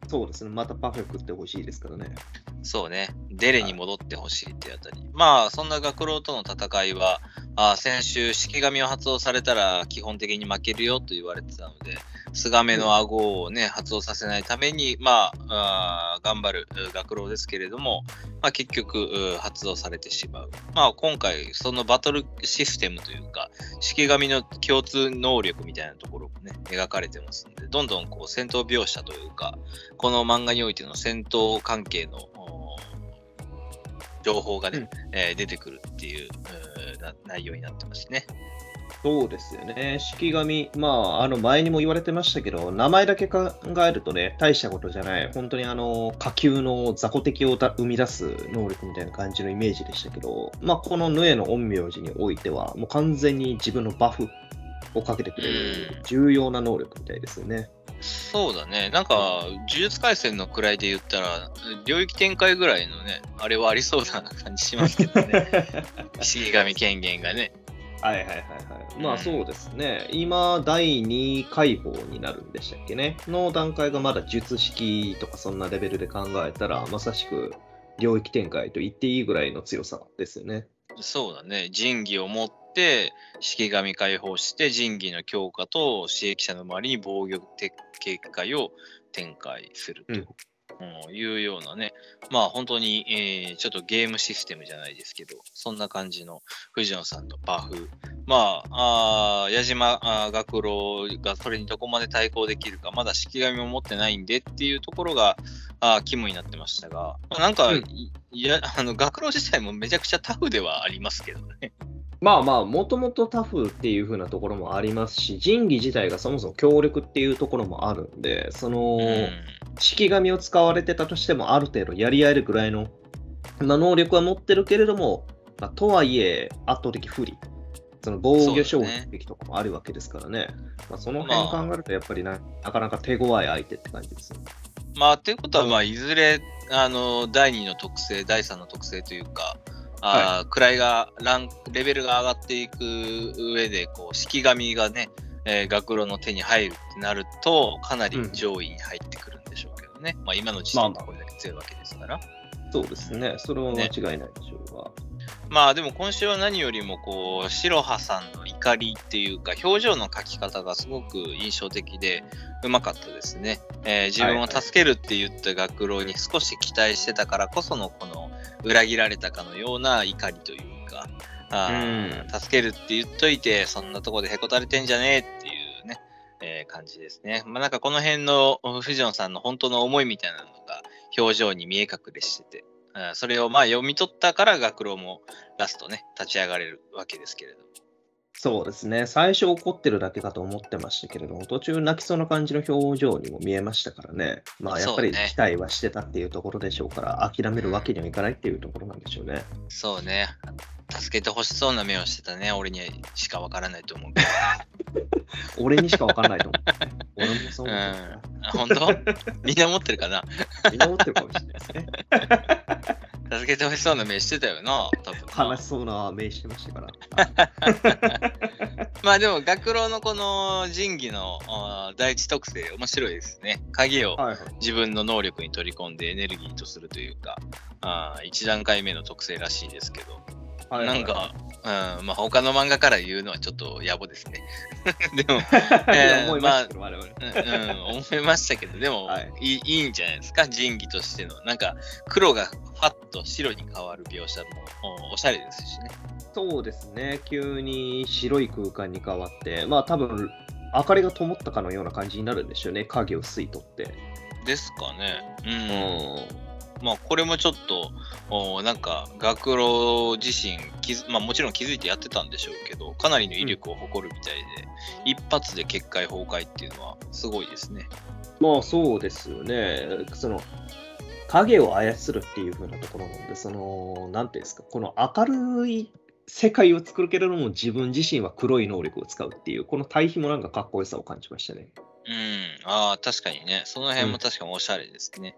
S2: そうですね。またパフェ食ってほしいですからね。
S1: そうね。デレに戻ってほしいってあたり。まあ、そんな学郎との戦いは、あ先週、式神を発動されたら基本的に負けるよと言われてたので、スガメの顎をね、発動させないために、まあ、あ頑張る学郎ですけれども、まあ、結局、発動されてしまう。まあ、今回、そのバトルシステムというか、式神の共通能力みたいなところもね、描かれてますので、どんどんこう戦闘描写というか、この漫画においての戦闘関係の情報がね、うん、えー、出てくるっていう内容になってますね。
S2: そうですよね。式神、まあ、あの前にも言われてましたけど、名前だけ考えるとね、大したことじゃない、本当にあの下級の雑魚敵を生み出す能力みたいな感じのイメージでしたけど、まあ、このヌエの陰陽師においては、もう完全に自分のバフをかけてくれる重要な能力みたいですよね。
S1: そうだね。なんか、呪術廻戦の位で言ったら、領域展開ぐらいのね、あれはありそうな感じしますけどね。式神権限がね。
S2: はいはいはいはい。まあそうですね。今、第2解放になるんでしたっけね。の段階がまだ術式とかそんなレベルで考えたら、まさしく領域展開と言っていいぐらいの強さですよね。
S1: そうだね。仁義を持って、式神解放して、仁義の強化と、刺激者の周りに防御警戒を展開すると。うんうん、いうようなね、まあ本当に、えーちょっとゲームシステムじゃないですけど、そんな感じの藤野さんのバフ。まあ、あー矢島学郎がそれにどこまで対抗できるか、まだ式紙も持ってないんでっていうところが、あー肝になってましたが、まあなんか、
S2: うん
S1: いいや、あの、学郎自体もめちゃくちゃタフではありますけどね。
S2: まあまあ、もともとタフっていう風なところもありますし、仁義自体がそもそも強力っていうところもあるんで、その、
S1: うん
S2: 式紙を使われてたとしても、ある程度やり合えるぐらいの、まあ、能力は持ってるけれども、まあ、とはいえ、圧倒的不利。その防御衝撃とかもあるわけですからね。まあ、その辺考えると、やっぱりな,、なかなか手強い相手って感じですね。
S1: まあ、ということは、まあ、いずれ、あの、第2の特性、第3の特性というか、あー位がラン、レベルが上がっていく上で、こう、式紙がね、えー学郎の手に入るってなると、かなり上位に入ってくるんでしょうけどね。まあ、今の時点でこれだけ強いわけですから。
S2: そうですね。それは間違いないでしょうが。
S1: まあでも今週は何よりもこう白羽さんの怒りっていうか表情の描き方がすごく印象的でうまかったですね、えー自分を助けるって言った学郎に少し期待してたからこそのこの裏切られたかのような怒りというかあー助けるって言っといてそんなとこでへこたれてんじゃねえっていうね、えー感じですね。まあなんかこの辺の藤野さんの本当の思いみたいなのが表情に見え隠れしてて。うんそれをまあ読み取ったから学郎もラストね、立ち上がれるわけですけれども。
S2: そうですね。最初怒ってるだけかと思ってましたけれども、途中泣きそうな感じの表情にも見えましたからね。まあやっぱり期待はしてたっていうところでしょうから、諦めるわけにはいかないっていうところなんでしょうね。
S1: そうね、助けてほしそうな目をしてたね、俺にしかわからないと思うけど。
S2: 俺にしかわからないと思う、ね。俺もそう思う。
S1: あ本当？みんな持ってるかな？
S2: みんな思ってるかもしれないですね。
S1: 助けてほしそうな目してたよな、多分な
S2: 悲しそうな目してましたから。
S1: まあでも、学郎のこの仁義の第一特性、面白いですね。鍵を。自分の能力に取り込んでエネルギーとするというか、あ1段階目の特性らしいですけど、
S2: はいはい
S1: なんか、うん、まあ他の漫画から言うのはちょっと野暮ですね。でも、
S2: 思いましたけど、我々。
S1: うん、うん、思いましたけど、でも、
S2: はい
S1: い、いいんじゃないですか、仁義としての。なんか、黒がファッと白に変わる描写もおおしゃれですしね。
S2: そうですね。急に白い空間に変わって、まあ多分、明かりが灯ったかのような感じになるんでしょうね。影を吸い取って。
S1: ですかね。
S2: う
S1: うん。
S2: ん。
S1: まあ、これもちょっと、おなんか、学郎自身気づ、まあもちろん気づいてやってたんでしょうけど、かなりの威力を誇るみたいで、一発で結界崩壊っていうのはすごいですね。
S2: まあそうですよね。その影を操るっていう風なところなんで、その、なんていうんですか、この明るい世界を作るけれども、自分自身は黒い能力を使うっていう、この対比もなんかかっこよさを感じましたね。
S1: うん。ああ、確かにね。その辺も確かにおしゃれですね。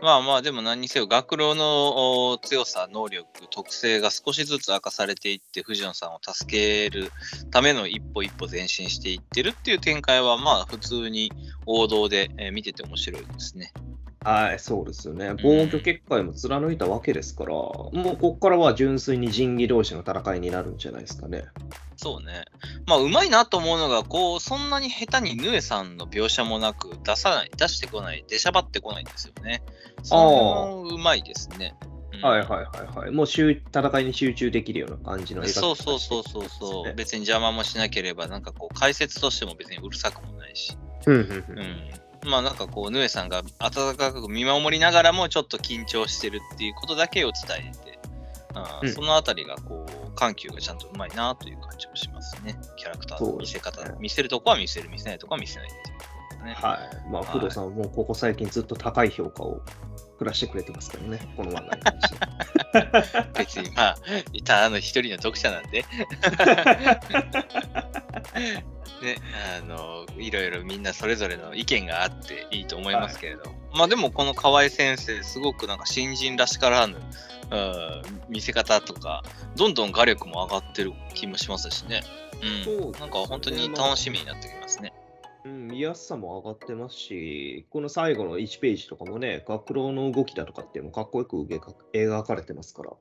S1: まあまあ、でも何にせよ、学郎の強さ、能力、特性が少しずつ明かされていって、藤野さんを助けるための一歩一歩前進していってるっていう展開は、まあ普通に王道で、見てて面白いですね。
S2: はい、そうですよね。防御結界も貫いたわけですから、もうここからは純粋に仁義同士の戦いになるんじゃないですかね。
S1: そうね。まあ、うまいなと思うのが、こう、そんなに下手にヌエさんの描写もなく、出さない、出してこない、出しゃばってこないんですよね。それもうまいですね。うん
S2: はいはいはいはい。もう集戦いに集中できるような感じの描き方
S1: そうそうそうそうそう、別に邪魔もしなければ、なんかこう、解説としても別にうるさくもないし。
S2: うんうんうん
S1: うん。まあなんかこう、ヌエさんが温かく見守りながらもちょっと緊張してるっていうことだけを伝えて、
S2: うん
S1: そのあたりがこう、緩急がちゃんとうまいなという感じもしますね。キャラクターの見せ方、
S2: ね
S1: 見せるとこは見せる、見せないとこは見せないっていうね。
S2: はい。まあ、
S1: はい
S2: 工藤さんはもうここ最近ずっと高い評価を下してくれてますからね、この漫画に関して。
S1: 別にまあ、ただの一人の読者なんで。ね、あの、いろいろみんなそれぞれの意見があっていいと思いますけれど、まあでもこの河合先生、すごくなんか新人らしからぬ、うん見せ方とか、どんどん画力も上がってる気もしますしね。うん。
S2: ね
S1: なんか本当に楽しみになってきますね。
S2: うん、見やすさも上がってますし、この最後の1ページとかもね、学郎の動きだとかっていうのもかっこよく描か描かれてますから。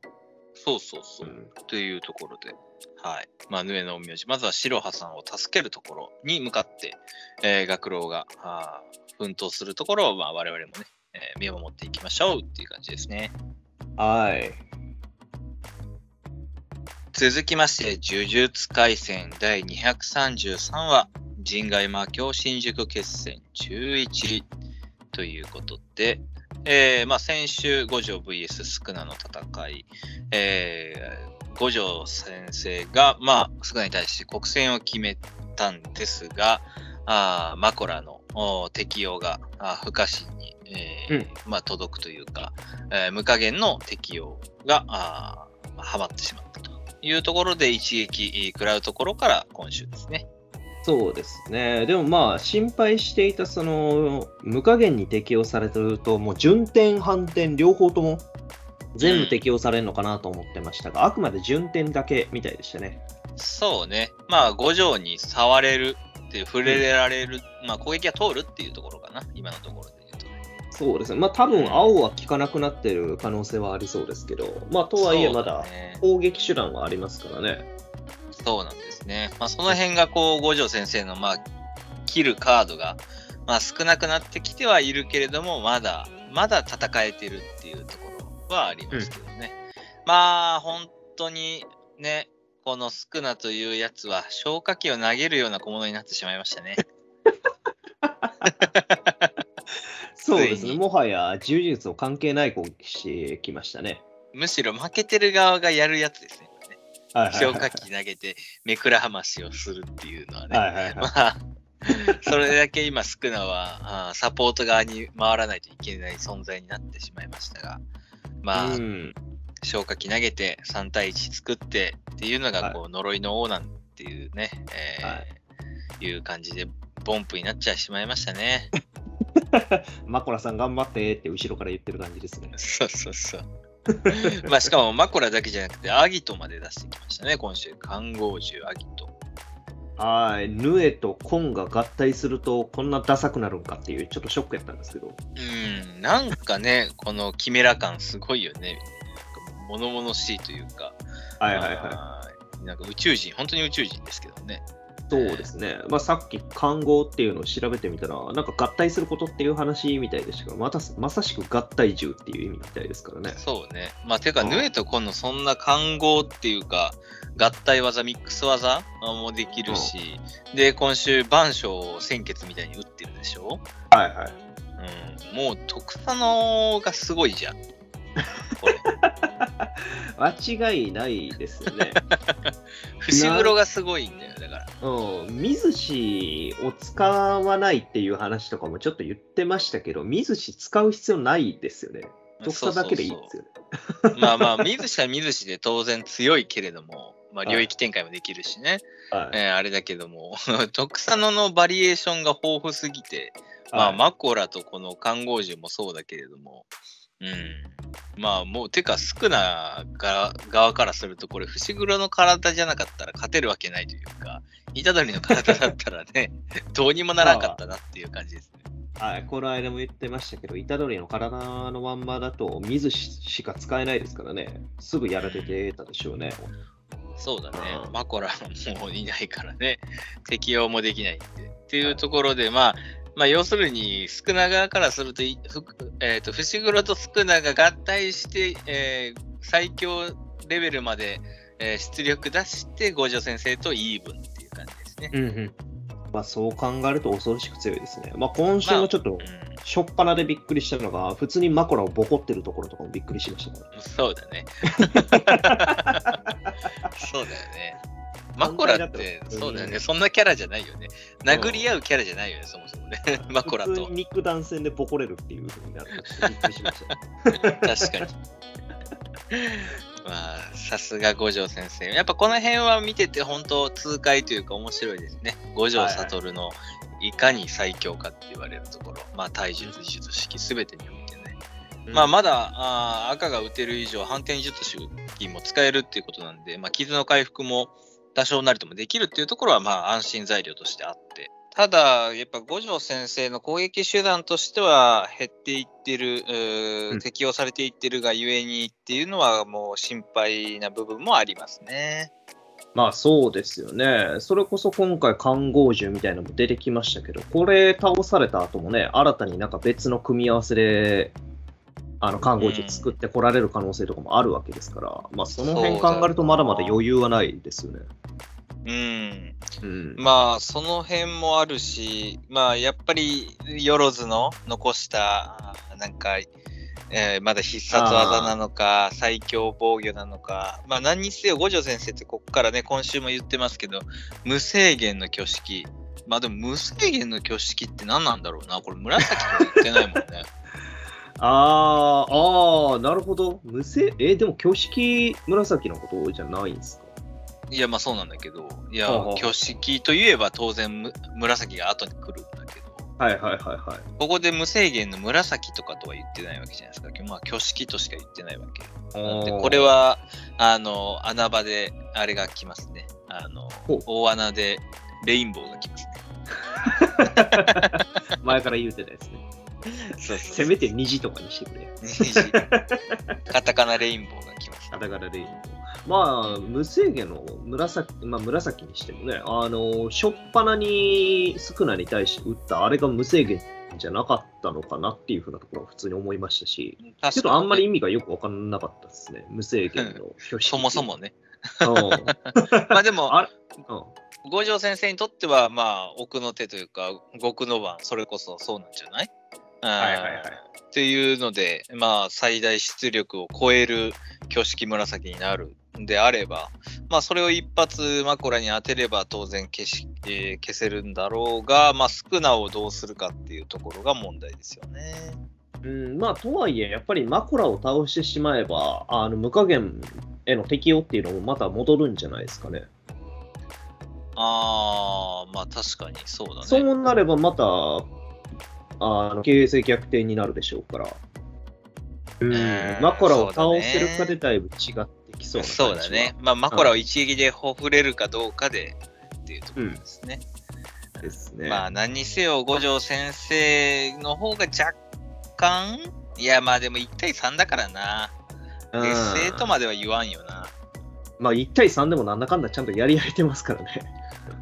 S1: そうそうそうう。
S2: ん
S1: というところで、はい。まあ、ヌエの陰陽師、まずは白羽さんを助けるところに向かって、えー学郎が奮闘するところを、まあ、我々もね、えー見守っていきましょうっていう感じですね。
S2: はい。
S1: 続きまして、呪術廻戦第233話、人外魔境新宿決戦11ということで、えーまあ、先週、五条 VS スクナの戦い、えー五条先生が、まあ、スクナに対して国戦を決めたんですが、あーマコラのお適用が不可侵に、えーまあ、届くというか、えー無加減の適用があーまあはまってしまったというところで一撃食らうところから今週ですね。
S2: そうですね。でもまあ、心配していた、その、無加減に適用されてると、もう順天、反転、両方とも全部適用されるのかなと思ってましたが、あくまで順天だけみたいでしたね。
S1: そうね。まあ、五条に触れるっていう、触れられる、まあ、攻撃が通るっていうところかな。今のところで言うとね。
S2: そうですね。まあ、多分青は効かなくなってる可能性はありそうですけど、まあ、とはいえまだ攻撃手段はありますからね。
S1: そうなんですね。まあ、その辺がこう、五条先生の、まあ、切るカードが、まあ、少なくなってきてはいるけれども、まだ、まだ戦えてるっていうところはありますけどね。まあ、本当にね、このスクナというやつは消火器を投げるような小物になってしまいましたね。
S2: そうですね。もはや柔術を関係ない攻撃してきましたね。
S1: むしろ負けてる側がやるやつですね。これね
S2: はいはいはい
S1: 消火器投げて、めくらはましをするっていうのはね。
S2: はいはいはい。
S1: まあ、それだけ今、スクナはサポート側に回らないといけない存在になってしまいましたが、まあ、
S2: うん、
S1: 消火器投げて3対1作ってっていうのがこう、呪いの王なんていうね、えー
S2: はい
S1: いう感じで、ボンプになっちゃいしまいましたね。
S2: マコラさん頑張ってって後ろから言ってる感じですね。
S1: そうそうそう。まあ、しかもマコラだけじゃなくて、アギトまで出してきましたね、今週。看護獣アギト。
S2: はい。ヌエとコンが合体するとこんなダサくなるんかっていうちょっとショックやったんですけど。
S1: うん、なんかね、このキメラ感すごいよね。物々しいというか、
S2: はいはいはい。
S1: なんか宇宙人、本当に宇宙人ですけどね。
S2: そうですね。まあさっき看護っていうのを調べてみたら、なんか合体することっていう話みたいでしたが、またまさしく合体獣っていう意味みたいですからね。
S1: そうね。まあ、てか、
S2: うん
S1: ヌエとコンのそんな看護っていうか、合体技、ミックス技もできるし、で、今週、万象先決みたいに打ってるでしょ？
S2: はいはい。
S1: うん、もう、徳佐野がすごいじゃん。これ。
S2: 間違いないですよね。
S1: 伏黒がすごいんだよ、だから。
S2: うん、水氏を使わないっていう話とかもちょっと言ってましたけど、水氏使う必要ないですよね。特
S1: そうそうそう
S2: 差だけでいいですよね。
S1: まあまあ、見ずしは見ずしで当然強いけれども、まあ、
S2: はい
S1: 領域展開もできるしね、
S2: はい
S1: えーあれだけども、徳佐野のバリエーションが豊富すぎて、まあ、
S2: はい
S1: マコラとこの看護獣もそうだけれども、うん。まあ、もう、てか、スクナが側からすると、これ、伏黒の体じゃなかったら勝てるわけないというか、虎杖の体だったらね、どうにもならんかったなっていう感じですね。
S2: はい、この間も言ってましたけど、虎杖の体のまんまだと水氏しか使えないですからね。すぐやられてたでしょうね。
S1: そうだね
S2: う。ん
S1: マコラもういないからね。適用もできないって。っていうところで、まあ、まあ、要するに、スクナ側からすると、えっ、と、伏黒とスクナが合体して、えー最強レベルまで、えー出力出して、五条先生とイーブンっていう感じですね。
S2: うんうん。まあそう考えると恐ろしく強いですね。まあ今週もちょっと、
S1: うん
S2: しょっぱなでびっくりしたのが、普通にマコラをボコってるところとかもびっくりしましたから。
S1: そうだね。そうだよね。マコラって、そうだよね。そんなキャラじゃないよね。殴り合うキャラじゃないよね、そもそもね。マコラと
S2: 普通に。肉弾戦でボコれるっていう風になるびっくりしました、ね。
S1: 確かに。まあ、さすが五条先生。やっぱこの辺は見てて本当痛快というか面白いですね。五条悟のいかに最強かって言われるところ。まあ、体術、術式すべてにおいてね。まあ、まだあー赤が打てる以上、反転術式も使えるっていうことなんで、まあ、傷の回復も多少なりともできるっていうところは、まあ、安心材料としてあって。ただ、やっぱ五条先生の攻撃手段としては減っていってる、適用されていってるがゆえにっていうのはもう心配な部分もありますね。
S2: まあそうですよね。それこそ今回、看護獣みたいなのも出てきましたけど、これ倒された後もね、新たになんか別の組み合わせで、あの看護獣作ってこられる可能性とかもあるわけですから、まあその辺考えるとまだまだ余裕はないですよね。
S1: うん。
S2: うん。
S1: まあ、その辺もあるし、まあ、やっぱり、よろずの残した、なんか、えーまだ必殺技なのか、最強防御なのか、まあ、何にせよ、五条先生ってこっからね、今週も言ってますけど、無制限の挙式。まあでも、無制限の挙式って何なんだろうな。これ、紫とか言ってないもんね。
S2: あー、あー、なるほど。無性、えーでも挙式紫のことじゃないんですか？
S1: いや、まあそうなんだけど、いや挙式といえば当然む、紫が後に来るんだけど、
S2: はいはいはいはい。
S1: ここで無制限の紫とかとは言ってないわけじゃないですか。まあ、挙式としか言ってないわけ。で、これは、あの、穴場で、あれが来ますね。あの大穴でレインボーが来ますね。
S2: 前から言うてたやつね。
S1: そうそう
S2: せめて虹とかにしてくれ。
S1: 虹カタカナレインボーが来ます。
S2: カタカナレインボー。まあ、無制限の紫、まあ紫にしてもね、あの、しょっぱなに少なに対して打ったあれが無制限じゃなかったのかなっていうふうなところは普通に思いましたし、ちょっとあんまり意味がよくわからなかったですね。無制限の。
S1: そもそもね。
S2: うん。
S1: まあでも、
S2: あれ？うん
S1: 五条先生にとっては、まあ、奥の手というか、極の番、それこそそうなんじゃない？
S2: はいはいはい
S1: っていうので、まあ、最大出力を超える挙式紫になるんであれば、まあ、それを一発枕に当てれば当然消し、えー消せるんだろうが、まあ、少なをどうするかっていうところが問題ですよね。
S2: うん、まあ、とはいえ、やっぱりマコラを倒してしまえば、あの無加減への適用っていうのもまた戻るんじゃないですかね。
S1: あー、まあ確かにそうだね。
S2: そうなればまた、あの形勢逆転になるでしょうから。うん
S1: うん
S2: マコラを倒せるかでだいぶ違ってきそうな
S1: そうだね。。まあ、マコラを一撃でほふれるかどうかでっていうところですね。
S2: ですね。
S1: まあ何にせよ五条先生の方が若干いやまあでも1対3だからな。
S2: うん
S1: 劣勢とまでは言わんよな。
S2: まあ、1対3でもなんだかんだちゃんとやり合えてますからね。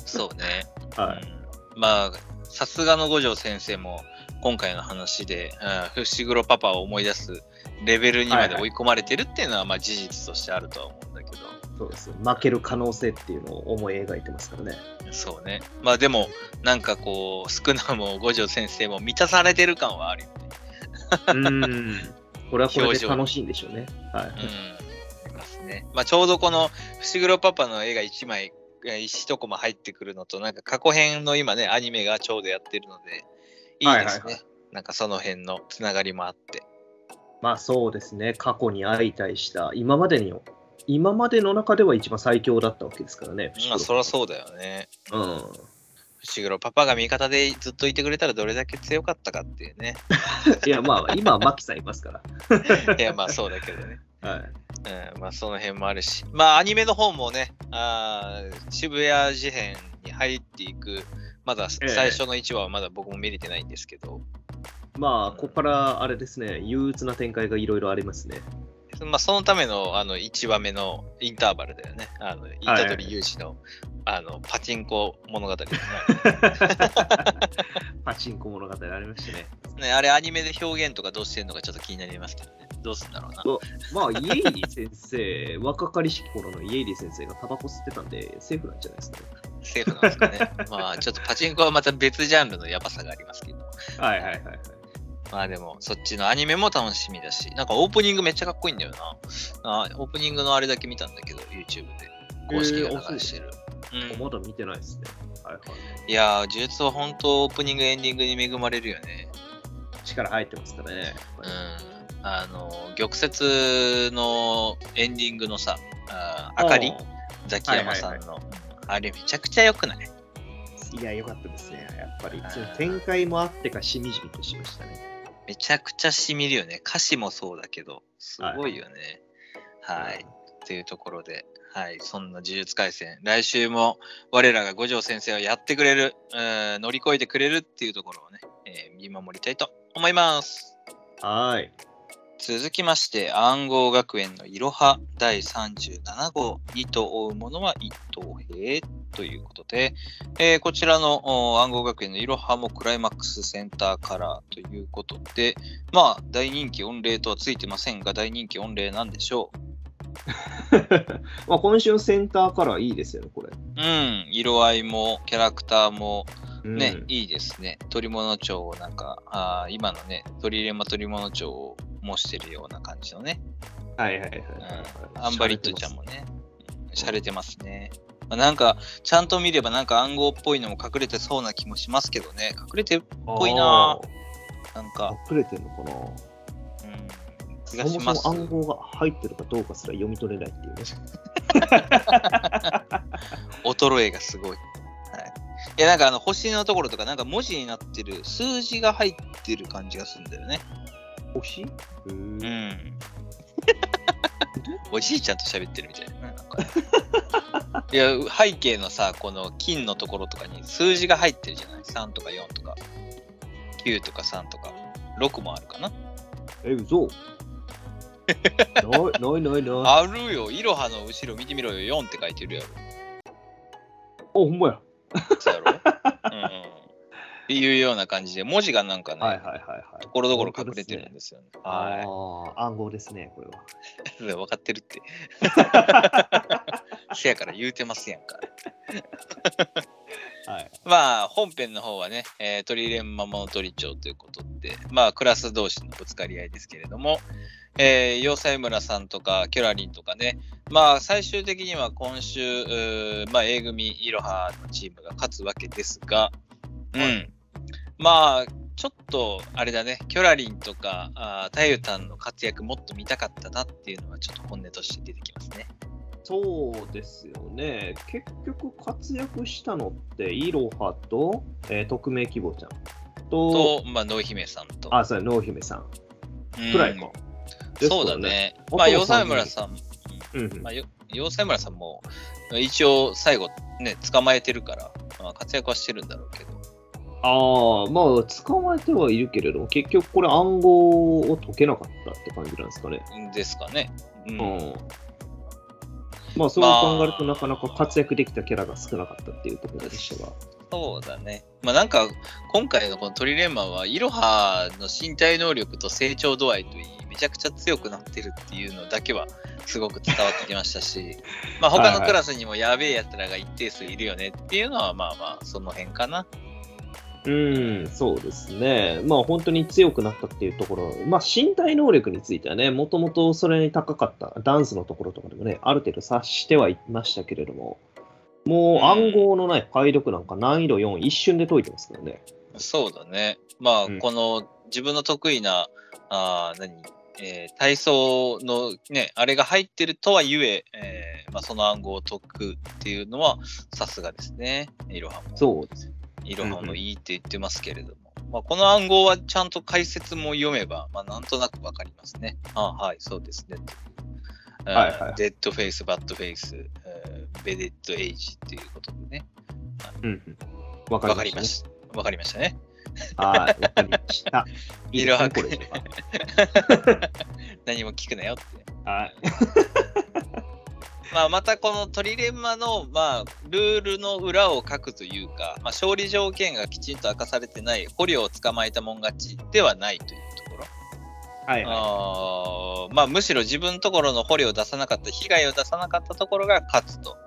S1: そうね。
S2: はい。
S1: うんまあさすがの五条先生も今回の話で、うん、伏黒パパを思い出すレベルにまで追い込まれてるっていうのはまあ事実としてあるとは思うんだけど。
S2: そうですよ。負ける可能性っていうのを思い描いてますからね。
S1: そうね。まあでも、なんかこう、少なも五条先生も満たされてる感はあるよね。
S2: うん。これはこれで楽しいんでしょうね。はい。
S1: うん。ありますね。まあちょうどこの伏黒パパの絵が1枚、え一コマ入ってくるのと、なんか過去編の今ね、アニメがちょうどやってるので、いいですね。
S2: はいはいは
S1: なんかその辺のつながりもあって。
S2: まあそうですね。過去に相対した、今までに、今までの中では一番最強だったわけですからね。
S1: まあそりゃそうだよね。
S2: うん。
S1: 伏黒パパが味方でずっといてくれたらどれだけ強かったかっていうね。
S2: いや、まあ、今はマキさんいますから。
S1: いやまあそうだけどね。
S2: はい。
S1: うん、まあその辺もあるし、まあアニメの方もね、あー渋谷事変に入っていく、まだ
S2: ええ
S1: 最初の1話はまだ僕も見れてないんですけど、
S2: まあ、ここからあれですね、憂鬱な展開がいろいろありますね。
S1: まあそのためのあの1話目のインターバルだよね。あの、板取裕二の、あの、パチンコ物語ね。
S2: パチンコ物語ありましたね。
S1: ねあれアニメで表現とかどうしてんのかちょっと気になりますけどね。どうすんだろうな。
S2: まあ、イエイリ先生、若かりし頃のイエイリ先生がタバコ吸ってたんで、セーフなんじゃないですかね。
S1: セーフなんですかね。まあちょっとパチンコはまた別ジャンルのやばさがありますけど。
S2: はいはいはいはい。
S1: まあでも、そっちのアニメも楽しみだし、なんかオープニングめっちゃかっこいいんだよな。あオープニングのあれだけ見たんだけど、YouTube で。公式が流してる。うん、
S2: まだ見てないですね。はいはい。
S1: いやー、呪術は本当オープニング、エンディングに恵まれるよね。
S2: 力入ってますからね。
S1: う
S2: り
S1: ん。あの、玉折のエンディングのさ、ああかり？
S2: あ
S1: ザキヤマさんの。あれめちゃくちゃ良くない？
S2: ーいや、よかったですね。やっぱり展開もあってか、しみじみとしましたね。
S1: めちゃくちゃしみるよね。歌詞もそうだけど、すごいよね。はい。っていうところで、はい、そんな呪術廻戦、来週も我らが五条先生はやってくれる、うん乗り越えてくれるっていうところをね、えー見守りたいと思います。
S2: はい。
S1: 続きまして、暗号学園のいろは第37号、2と追うものは一等兵ということで、えーこちらのお暗号学園のいろはもクライマックスセンターカラーということで、まあ、大人気御礼とはついてませんが、大人気御礼なんでしょ
S2: まあ今週のセンターカラーいいですよね、これ。
S1: う。うん、色合いもキャラクターもね、
S2: うん
S1: いいですね。鳥物町をなんか、あー今のね、鳥レマ鳥物町を模してるような感じのね、
S2: はいはいはいはい
S1: アンバリットちゃんもね、洒落てますね。まあなんか、ちゃんと見ればなんか暗号っぽいのも隠れてそうな気もしますけどね。隠れてるぽいななんか、
S2: 隠れてるのかな
S1: うん、気がします。
S2: そも暗号が入ってるかどうかすら読み取れないっていうね。
S1: 衰えがすごい。はい。いや、なんかあの、星のところとか、なんか文字になってる、数字が入ってる感じがするんだよね。
S2: 星う
S1: う
S2: ん。
S1: ん。おじいちゃんと喋ってるみたいな。なんかいや、背景のさ、この金のところとかに数字が入ってるじゃない ?3 とか4とか、9とか3とか、6もあるかな？
S2: え、嘘ないないないない。あ、
S1: あるよ。いろはの後ろ見てみろよ。4って書いてるやろ。
S2: ほんまや。
S1: そうやろ？っていうような感じで、文字がなんかね、
S2: はいはいはいはい。
S1: ところどころ隠れてるんですよね。
S2: あ
S1: は
S2: あ、暗号ですね、これは。
S1: い。分かってるって。せやから言うてますやんか。
S2: はい。
S1: まあ、本編の方はね、えー、鳥連魔物取町ということで、まあ、クラス同士のぶつかり合いですけれども、えー、要塞村さんとか、キョラリンとかね、まあ、最終的には今週、まあ、A 組いろはのチームが勝つわけですが、うん。まあ、ちょっと、あれだね、キョラリンとか、あータユタンの活躍もっと見たかったなっていうのは、ちょっと本音として出てきますね。
S2: そうですよね。結局活躍したのって、イロハと、えー匿名希望ちゃんと、
S1: と、まあ、ノイ姫さんと。
S2: あ、そうや、濃姫さん
S1: うん
S2: くらいか。
S1: そうだ。ね。まあ、要
S2: は
S1: 塞村さん、
S2: うんうん
S1: まあ、よ要塞村さんも、一応最後ね、捕まえてるから、まあ、活躍はしてるんだろうけど。
S2: ああ、まあ、捕まえてはいるけれども、結局これ暗号を解けなかったって感じなんですかね。
S1: ですかね。うん。
S2: うん。まあ、そう考えると、なかなか活躍できたキャラが少なかったっていうところでしたが。
S1: そうだね。まあなんか、今回のこのトリレンマは、イロハの身体能力と成長度合いといい、めちゃくちゃ強くなってるっていうのだけは、すごく伝わってきましたし、まあ他のクラスにもやべえやつらが一定数いるよねっていうのは、まあまあ、その辺かな。
S2: うん、そうですね。まあ、本当に強くなったっていうところ、まあ、身体能力についてはね、もともとそれに高かったダンスのところとかでもね、ある程度察してはいましたけれども、もう暗号のない解読なんか難易度4、一瞬で解いてますからね。
S1: そうだね。まあ、
S2: うん
S1: この自分の得意な、あー何、えー体操のね、あれが入ってるとはいええーまあ、その暗号を解くっていうのは、さすがですね。いろはも。
S2: そうです。
S1: いろはもいいって言ってますけれども。まあ、この暗号はちゃんと解説も読めば、まあ、なんとなくわかりますね。あはい、そうですね。
S2: はいはいはい
S1: デッドフェイス、バッドフェイス、えーベデッドエイジっていうことでね。
S2: うんうん。わか
S1: り
S2: りまし
S1: た。わかりましたね。
S2: はい、わかりました。いいですね、
S1: いろは
S2: これでは。
S1: 何も聞くなよって。
S2: はい。
S1: まあ、またこのトリレンマの、まあ、ルールの裏を書くというか、まあ、勝利条件がきちんと明かされてない捕虜を捕まえたもん勝ちではないというところ。
S2: はいは
S1: あーまあ、むしろ自分のところの捕虜を出さなかった、被害を出さなかったところが勝つと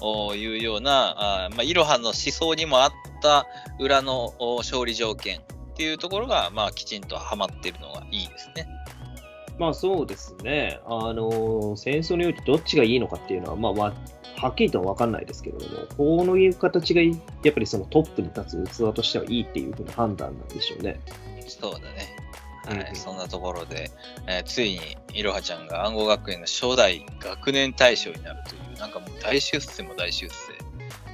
S1: おいうような、あーまあ、イロハの思想にもあった裏のお勝利条件っていうところが、まあ、きちんとはまっているのがいいですね。
S2: い。まあそうですね。あのー戦争においてどっちがいいのかっていうのは、まあまあ、はっきりとは分かんないですけれども、こういう形がやっぱりそのトップに立つ器としてはいいっていうふうな判断なんでしょうね。
S1: そうだね。はい、
S2: うんうん
S1: そんなところで、えーついにいろはちゃんが暗号学園の初代学年大賞になるという、なんかもう大出世も大出世。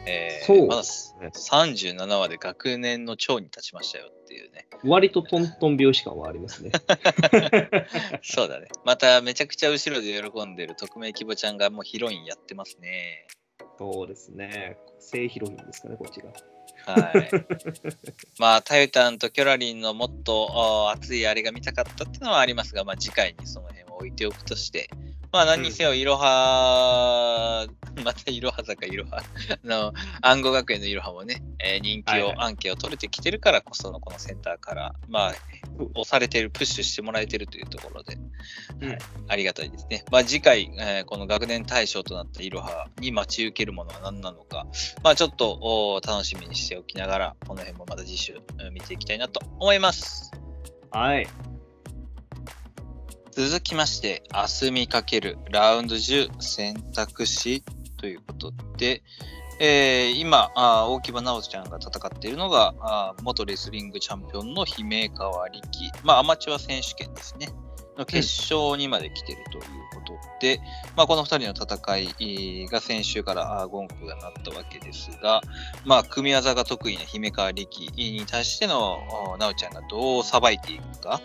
S1: えー
S2: そう
S1: まだ
S2: ですね
S1: 37話で学年の長に立ちましたよっていうね。
S2: 割とトントン拍子感はありますね。
S1: そうだね。まためちゃくちゃ後ろで喜んでる匿名希望ちゃんがもうヒロインやってますね。
S2: そうですね。正ヒロインですかね、こっちが。
S1: はい。まあ、タユタンとキョラリンのもっとあ熱いあれが見たかったっていうのはありますが、まあ、次回にその辺を置いておくとして、まあ、何にせよ、いろは、またいろは坂いろは、あの、暗号学園のいろはもね、えー人気を、
S2: はいはい。
S1: アンケを取れてきてるからこそのこのセンターから、まあ、押されてる、プッシュしてもらえてるというところで、
S2: うん。
S1: はい、ありがたいですね。まあ、次回、えーこの学年対象となったいろはに待ち受けるものは何なのか、まあ、ちょっとお楽しみにしておきながら、この辺もまた次週うん見ていきたいなと思います。
S2: はい。
S1: 続きまして、明日見かけるラウンド10選択肢ということで、えー今あ大木場直ちゃんが戦っているのが、あ元レスリングチャンピオンの姫川力、まあ、アマチュア選手権ですね、の決勝にまで来ているということで、まあ、この2人の戦いが先週からゴンクが鳴ったわけですが、まあ、組み技が得意な姫川力に対しての直ちゃんがどうさばいていくか。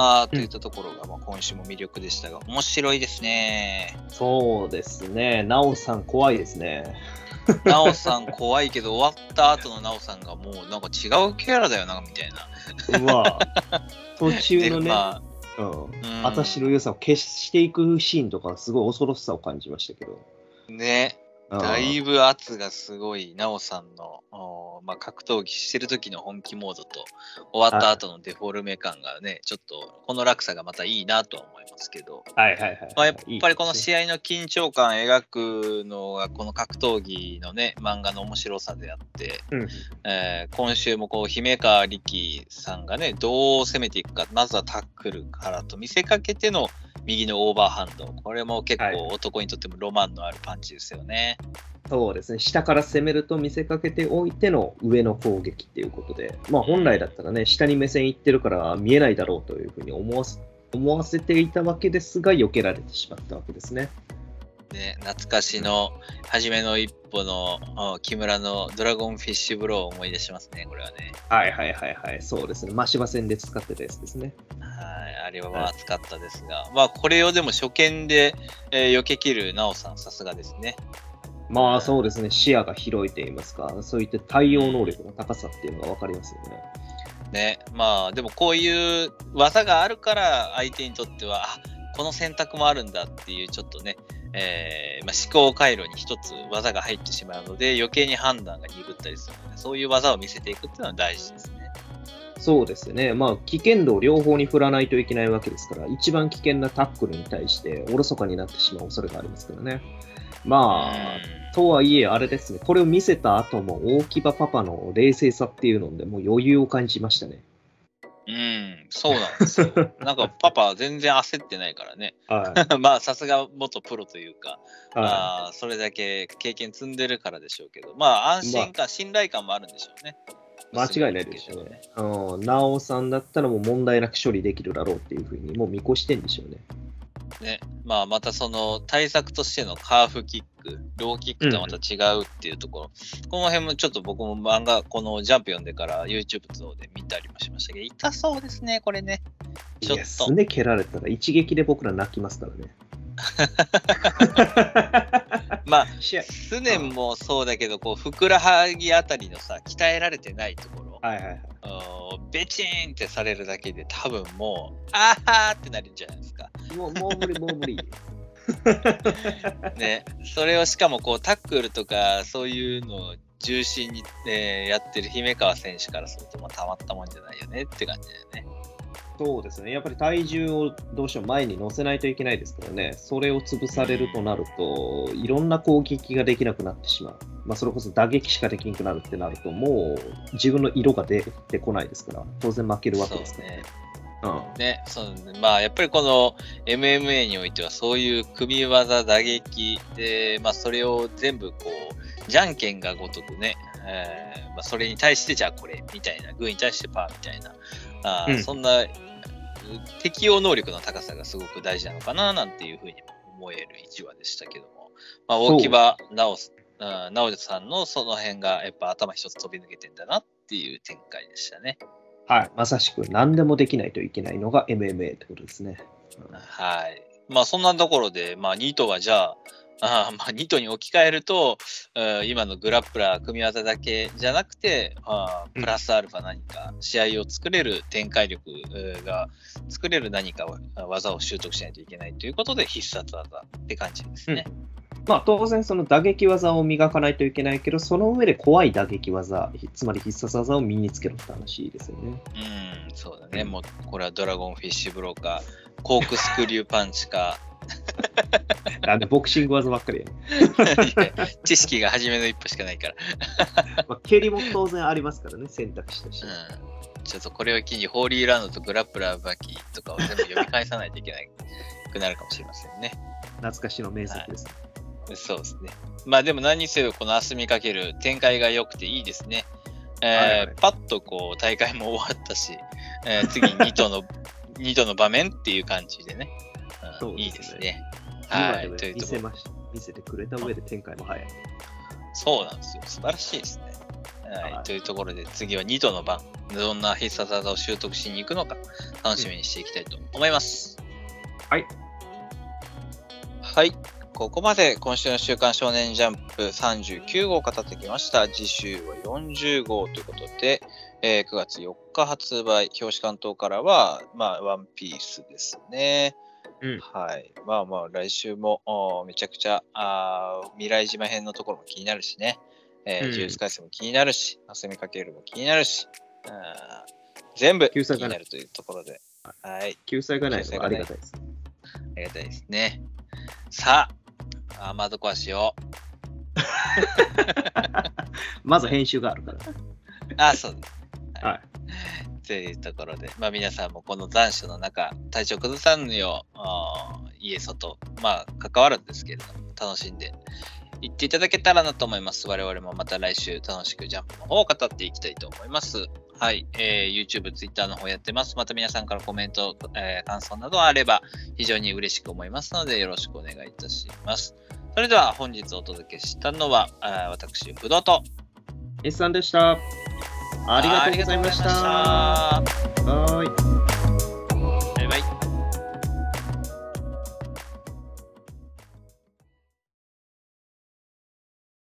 S1: あーといったところが、まあ、今週も魅力でしたが、面白いですね。
S2: そうですね。なおさん怖いですね。
S1: なおさん怖いけど、終わった後のなおさんがもうなんか違うキャラだよな、みたいな。
S2: うわ 途中のね、
S1: でま
S2: うん。
S1: あ、うん
S2: 私の良さを消していくシーンとか、すごい恐ろしさを感じましたけど。
S1: ね、
S2: うん
S1: だいぶ圧がすごい、なおさんの、おまあ、格闘技してる時の本気モードと、終わった後のデフォルメ感がね、ちょっと、この落差がまたいいなとは思いますけど、
S2: はいはいはい。
S1: まあ、やっぱりこの
S2: い
S1: 試合の緊張感描くのが、この格闘技のね、漫画の面白さであって、
S2: うん。
S1: えー今週もこう、姫川力さんがね、どう攻めていくか、まずはタックルからと見せかけての右のオーバーハンド。これも結
S2: はい。
S1: 構男にとってもロマンのあるパンチですよね。
S2: そうですね、下から攻めると見せかけておいての上の攻撃っていうことで、まあ、本来だったらね、下に目線いってるから見えないだろうというふうに思わせ思わせていたわけですが、避けられてしまったわけですね。
S1: ね、懐かしの初めの一歩のあ木村のドラゴンフィッシュブローを思い出しますね、これはね。
S2: はいはいはいはい、そうですね、真柴戦で使ってたやつですね。
S1: はい、あれはまあ熱かったですが、まあこれをでも初見で、えー避け切るなおさん、さすがですね。
S2: まあそうですね、視野が広いといいますか、そういった対応能力の高さっていうのが分かりますよね。
S1: ね、まあでもこういう技があるから相手にとっては、あこの選択もあるんだっていうちょっとね、えーまあ、思考回路に一つ技が入ってしまうので余計に判断が鈍ったりするのでそういう技を見せていくっていうのは大事ですね。
S2: そうですね、まあ危険度を両方に振らないといけないわけですから、一番危険なタックルに対しておろそかになってしまう恐れがありますからね。まあ、とはいえ、あれですね、これを見せた後も、大木場パパの冷静さっていうので、もう余裕を感じましたね。
S1: うん、うん、そうなんですよ。なんかパパは全然焦ってないからね。
S2: はい。
S1: まあさすが元プロというか、
S2: は
S1: あーそれだけ経験積んでるからでしょうけど、まあ安心感、信頼感もあるんでしょうね。
S2: い、間違いないでしょうね。うん、なおさんだったらもう問題なく処理できるだろうっていうふうに、もう見越してんでしょうね。
S1: ね、まあまたその対策としてのカーフキック、ローキックとはまた違うっていうところ、この辺もちょっと僕も漫画、このジャンプ読んでから YouTube 等で見たりもしましたけど、痛そうですね、これね。ちょっと
S2: す。ね蹴られたら一撃で僕ら泣きますからね。
S1: まあ、
S2: 試合
S1: スネンもそうだけど、こう、ふくらはぎあたりのさ、鍛えられてないところ、
S2: はいはいはい。
S1: ベチーンってされるだけで、多分もう、あーってなるんじゃないですか。
S2: もうもう無理、もう無理。
S1: ね、それをしかもこうタックルとかそういうのを重心に、えーやってる姫川選手からすると、まあ、たまったもんじゃないよねって感じだよね。
S2: そうですね。やっぱり体重をどうしても前に乗せないといけないですからね。それを潰されるとなると、いろんな攻撃ができなくなってしまう。まあ、それこそ打撃しかできなくなるってなると、もう自分の色が出てこないですから、当然負けるわけです
S1: ね。
S2: うん
S1: ね、そうまあやっぱりこの MMA においてはそういう組み技打撃で、まあ、それを全部こうじゃんけんがごとくね、えーまあ、それに対してじゃあこれみたいなグーに対してパーみたいなあー、
S2: うん
S1: そんなう適応能力の高さがすごく大事なのかななんていうふうにも思える一話でしたけども、まあ、大木場直すうん直人さんのその辺がやっぱ頭一つ飛び抜けてんだなっていう展開でしたね。
S2: はい。まさしく何でもできないといけないのが MMA ってことですね。
S1: はい。まあそんなところで、まあニートはじゃあ、あまあ、ニトに置き換えると、今のグラップラー組み技だけじゃなくて、あプラスアルファ何か試合を作れる展開力が作れる何か技を習得しないといけないということで必殺技って感じですね。うん
S2: まあ、当然その打撃技を磨かないといけないけど、その上で怖い打撃技、つまり必殺技を身につけろって話ですよね。
S1: うん、そうだね。もうこれはドラゴンフィッシュブローか、コークスクリューパンチか。
S2: なんでボクシング技ばっかりや、
S1: 知識が初めの一歩しかないから。
S2: まあ、蹴りも当然ありますからね、選択肢として。
S1: うん、ちょっとこれを機にホーリーランドとグラップラーバキとかを全部読み返さないといけなくなるかもしれませんね。
S2: 懐かしの名作です、
S1: はいそうですね。まあでも何にせよ、この明日見かける展開が良くていいですね。えーはいはい、パッとこう大会も終わったし、えー、次2度の、2度の場面っていう感じでね。うん、いいですね。
S2: はい。というと見せました。見せてくれた上で展開も早い。
S1: そうなんですよ。素晴らしいですね。はい。はい、というところで次は2度の番。どんな必殺技を習得しに行くのか楽しみにしていきたいと思います。
S2: うん、はい。
S1: はい。ここまで今週の週刊少年ジャンプ39号を語ってきました。次週は40号ということで、えー、9月4日発売、表紙関東からは、まあ、ワンピースですね。うん、はい。まあまあ、来週もめちゃくちゃあ未来島編のところも気になるしね。えー、うん、ジュース回数も気になるし、あすみかけるも気になるし、あ全部気になるというところで。
S2: はい。救済がないのがありがたいです。
S1: ありがたいですね。さあ、あ、まずこはしよう。
S2: まず編集があるから。
S1: あ、そうです。はい。というところで、まあ、皆さんもこの残暑の中、体調崩さぬよう、家、外、まあ、関わるんですけれども、楽しんでいっていただけたらなと思います。我々もまた来週楽しくジャンプの方を語っていきたいと思います。はい、えー、YouTube、Twitter の方やってます。また皆さんからコメント、えー、感想などあれば非常に嬉しく思いますのでよろしくお願いいたします。それでは本日お届けしたのは、あ私、不動と。
S2: S さんでした。ありがとうございました。はい。バイバイ。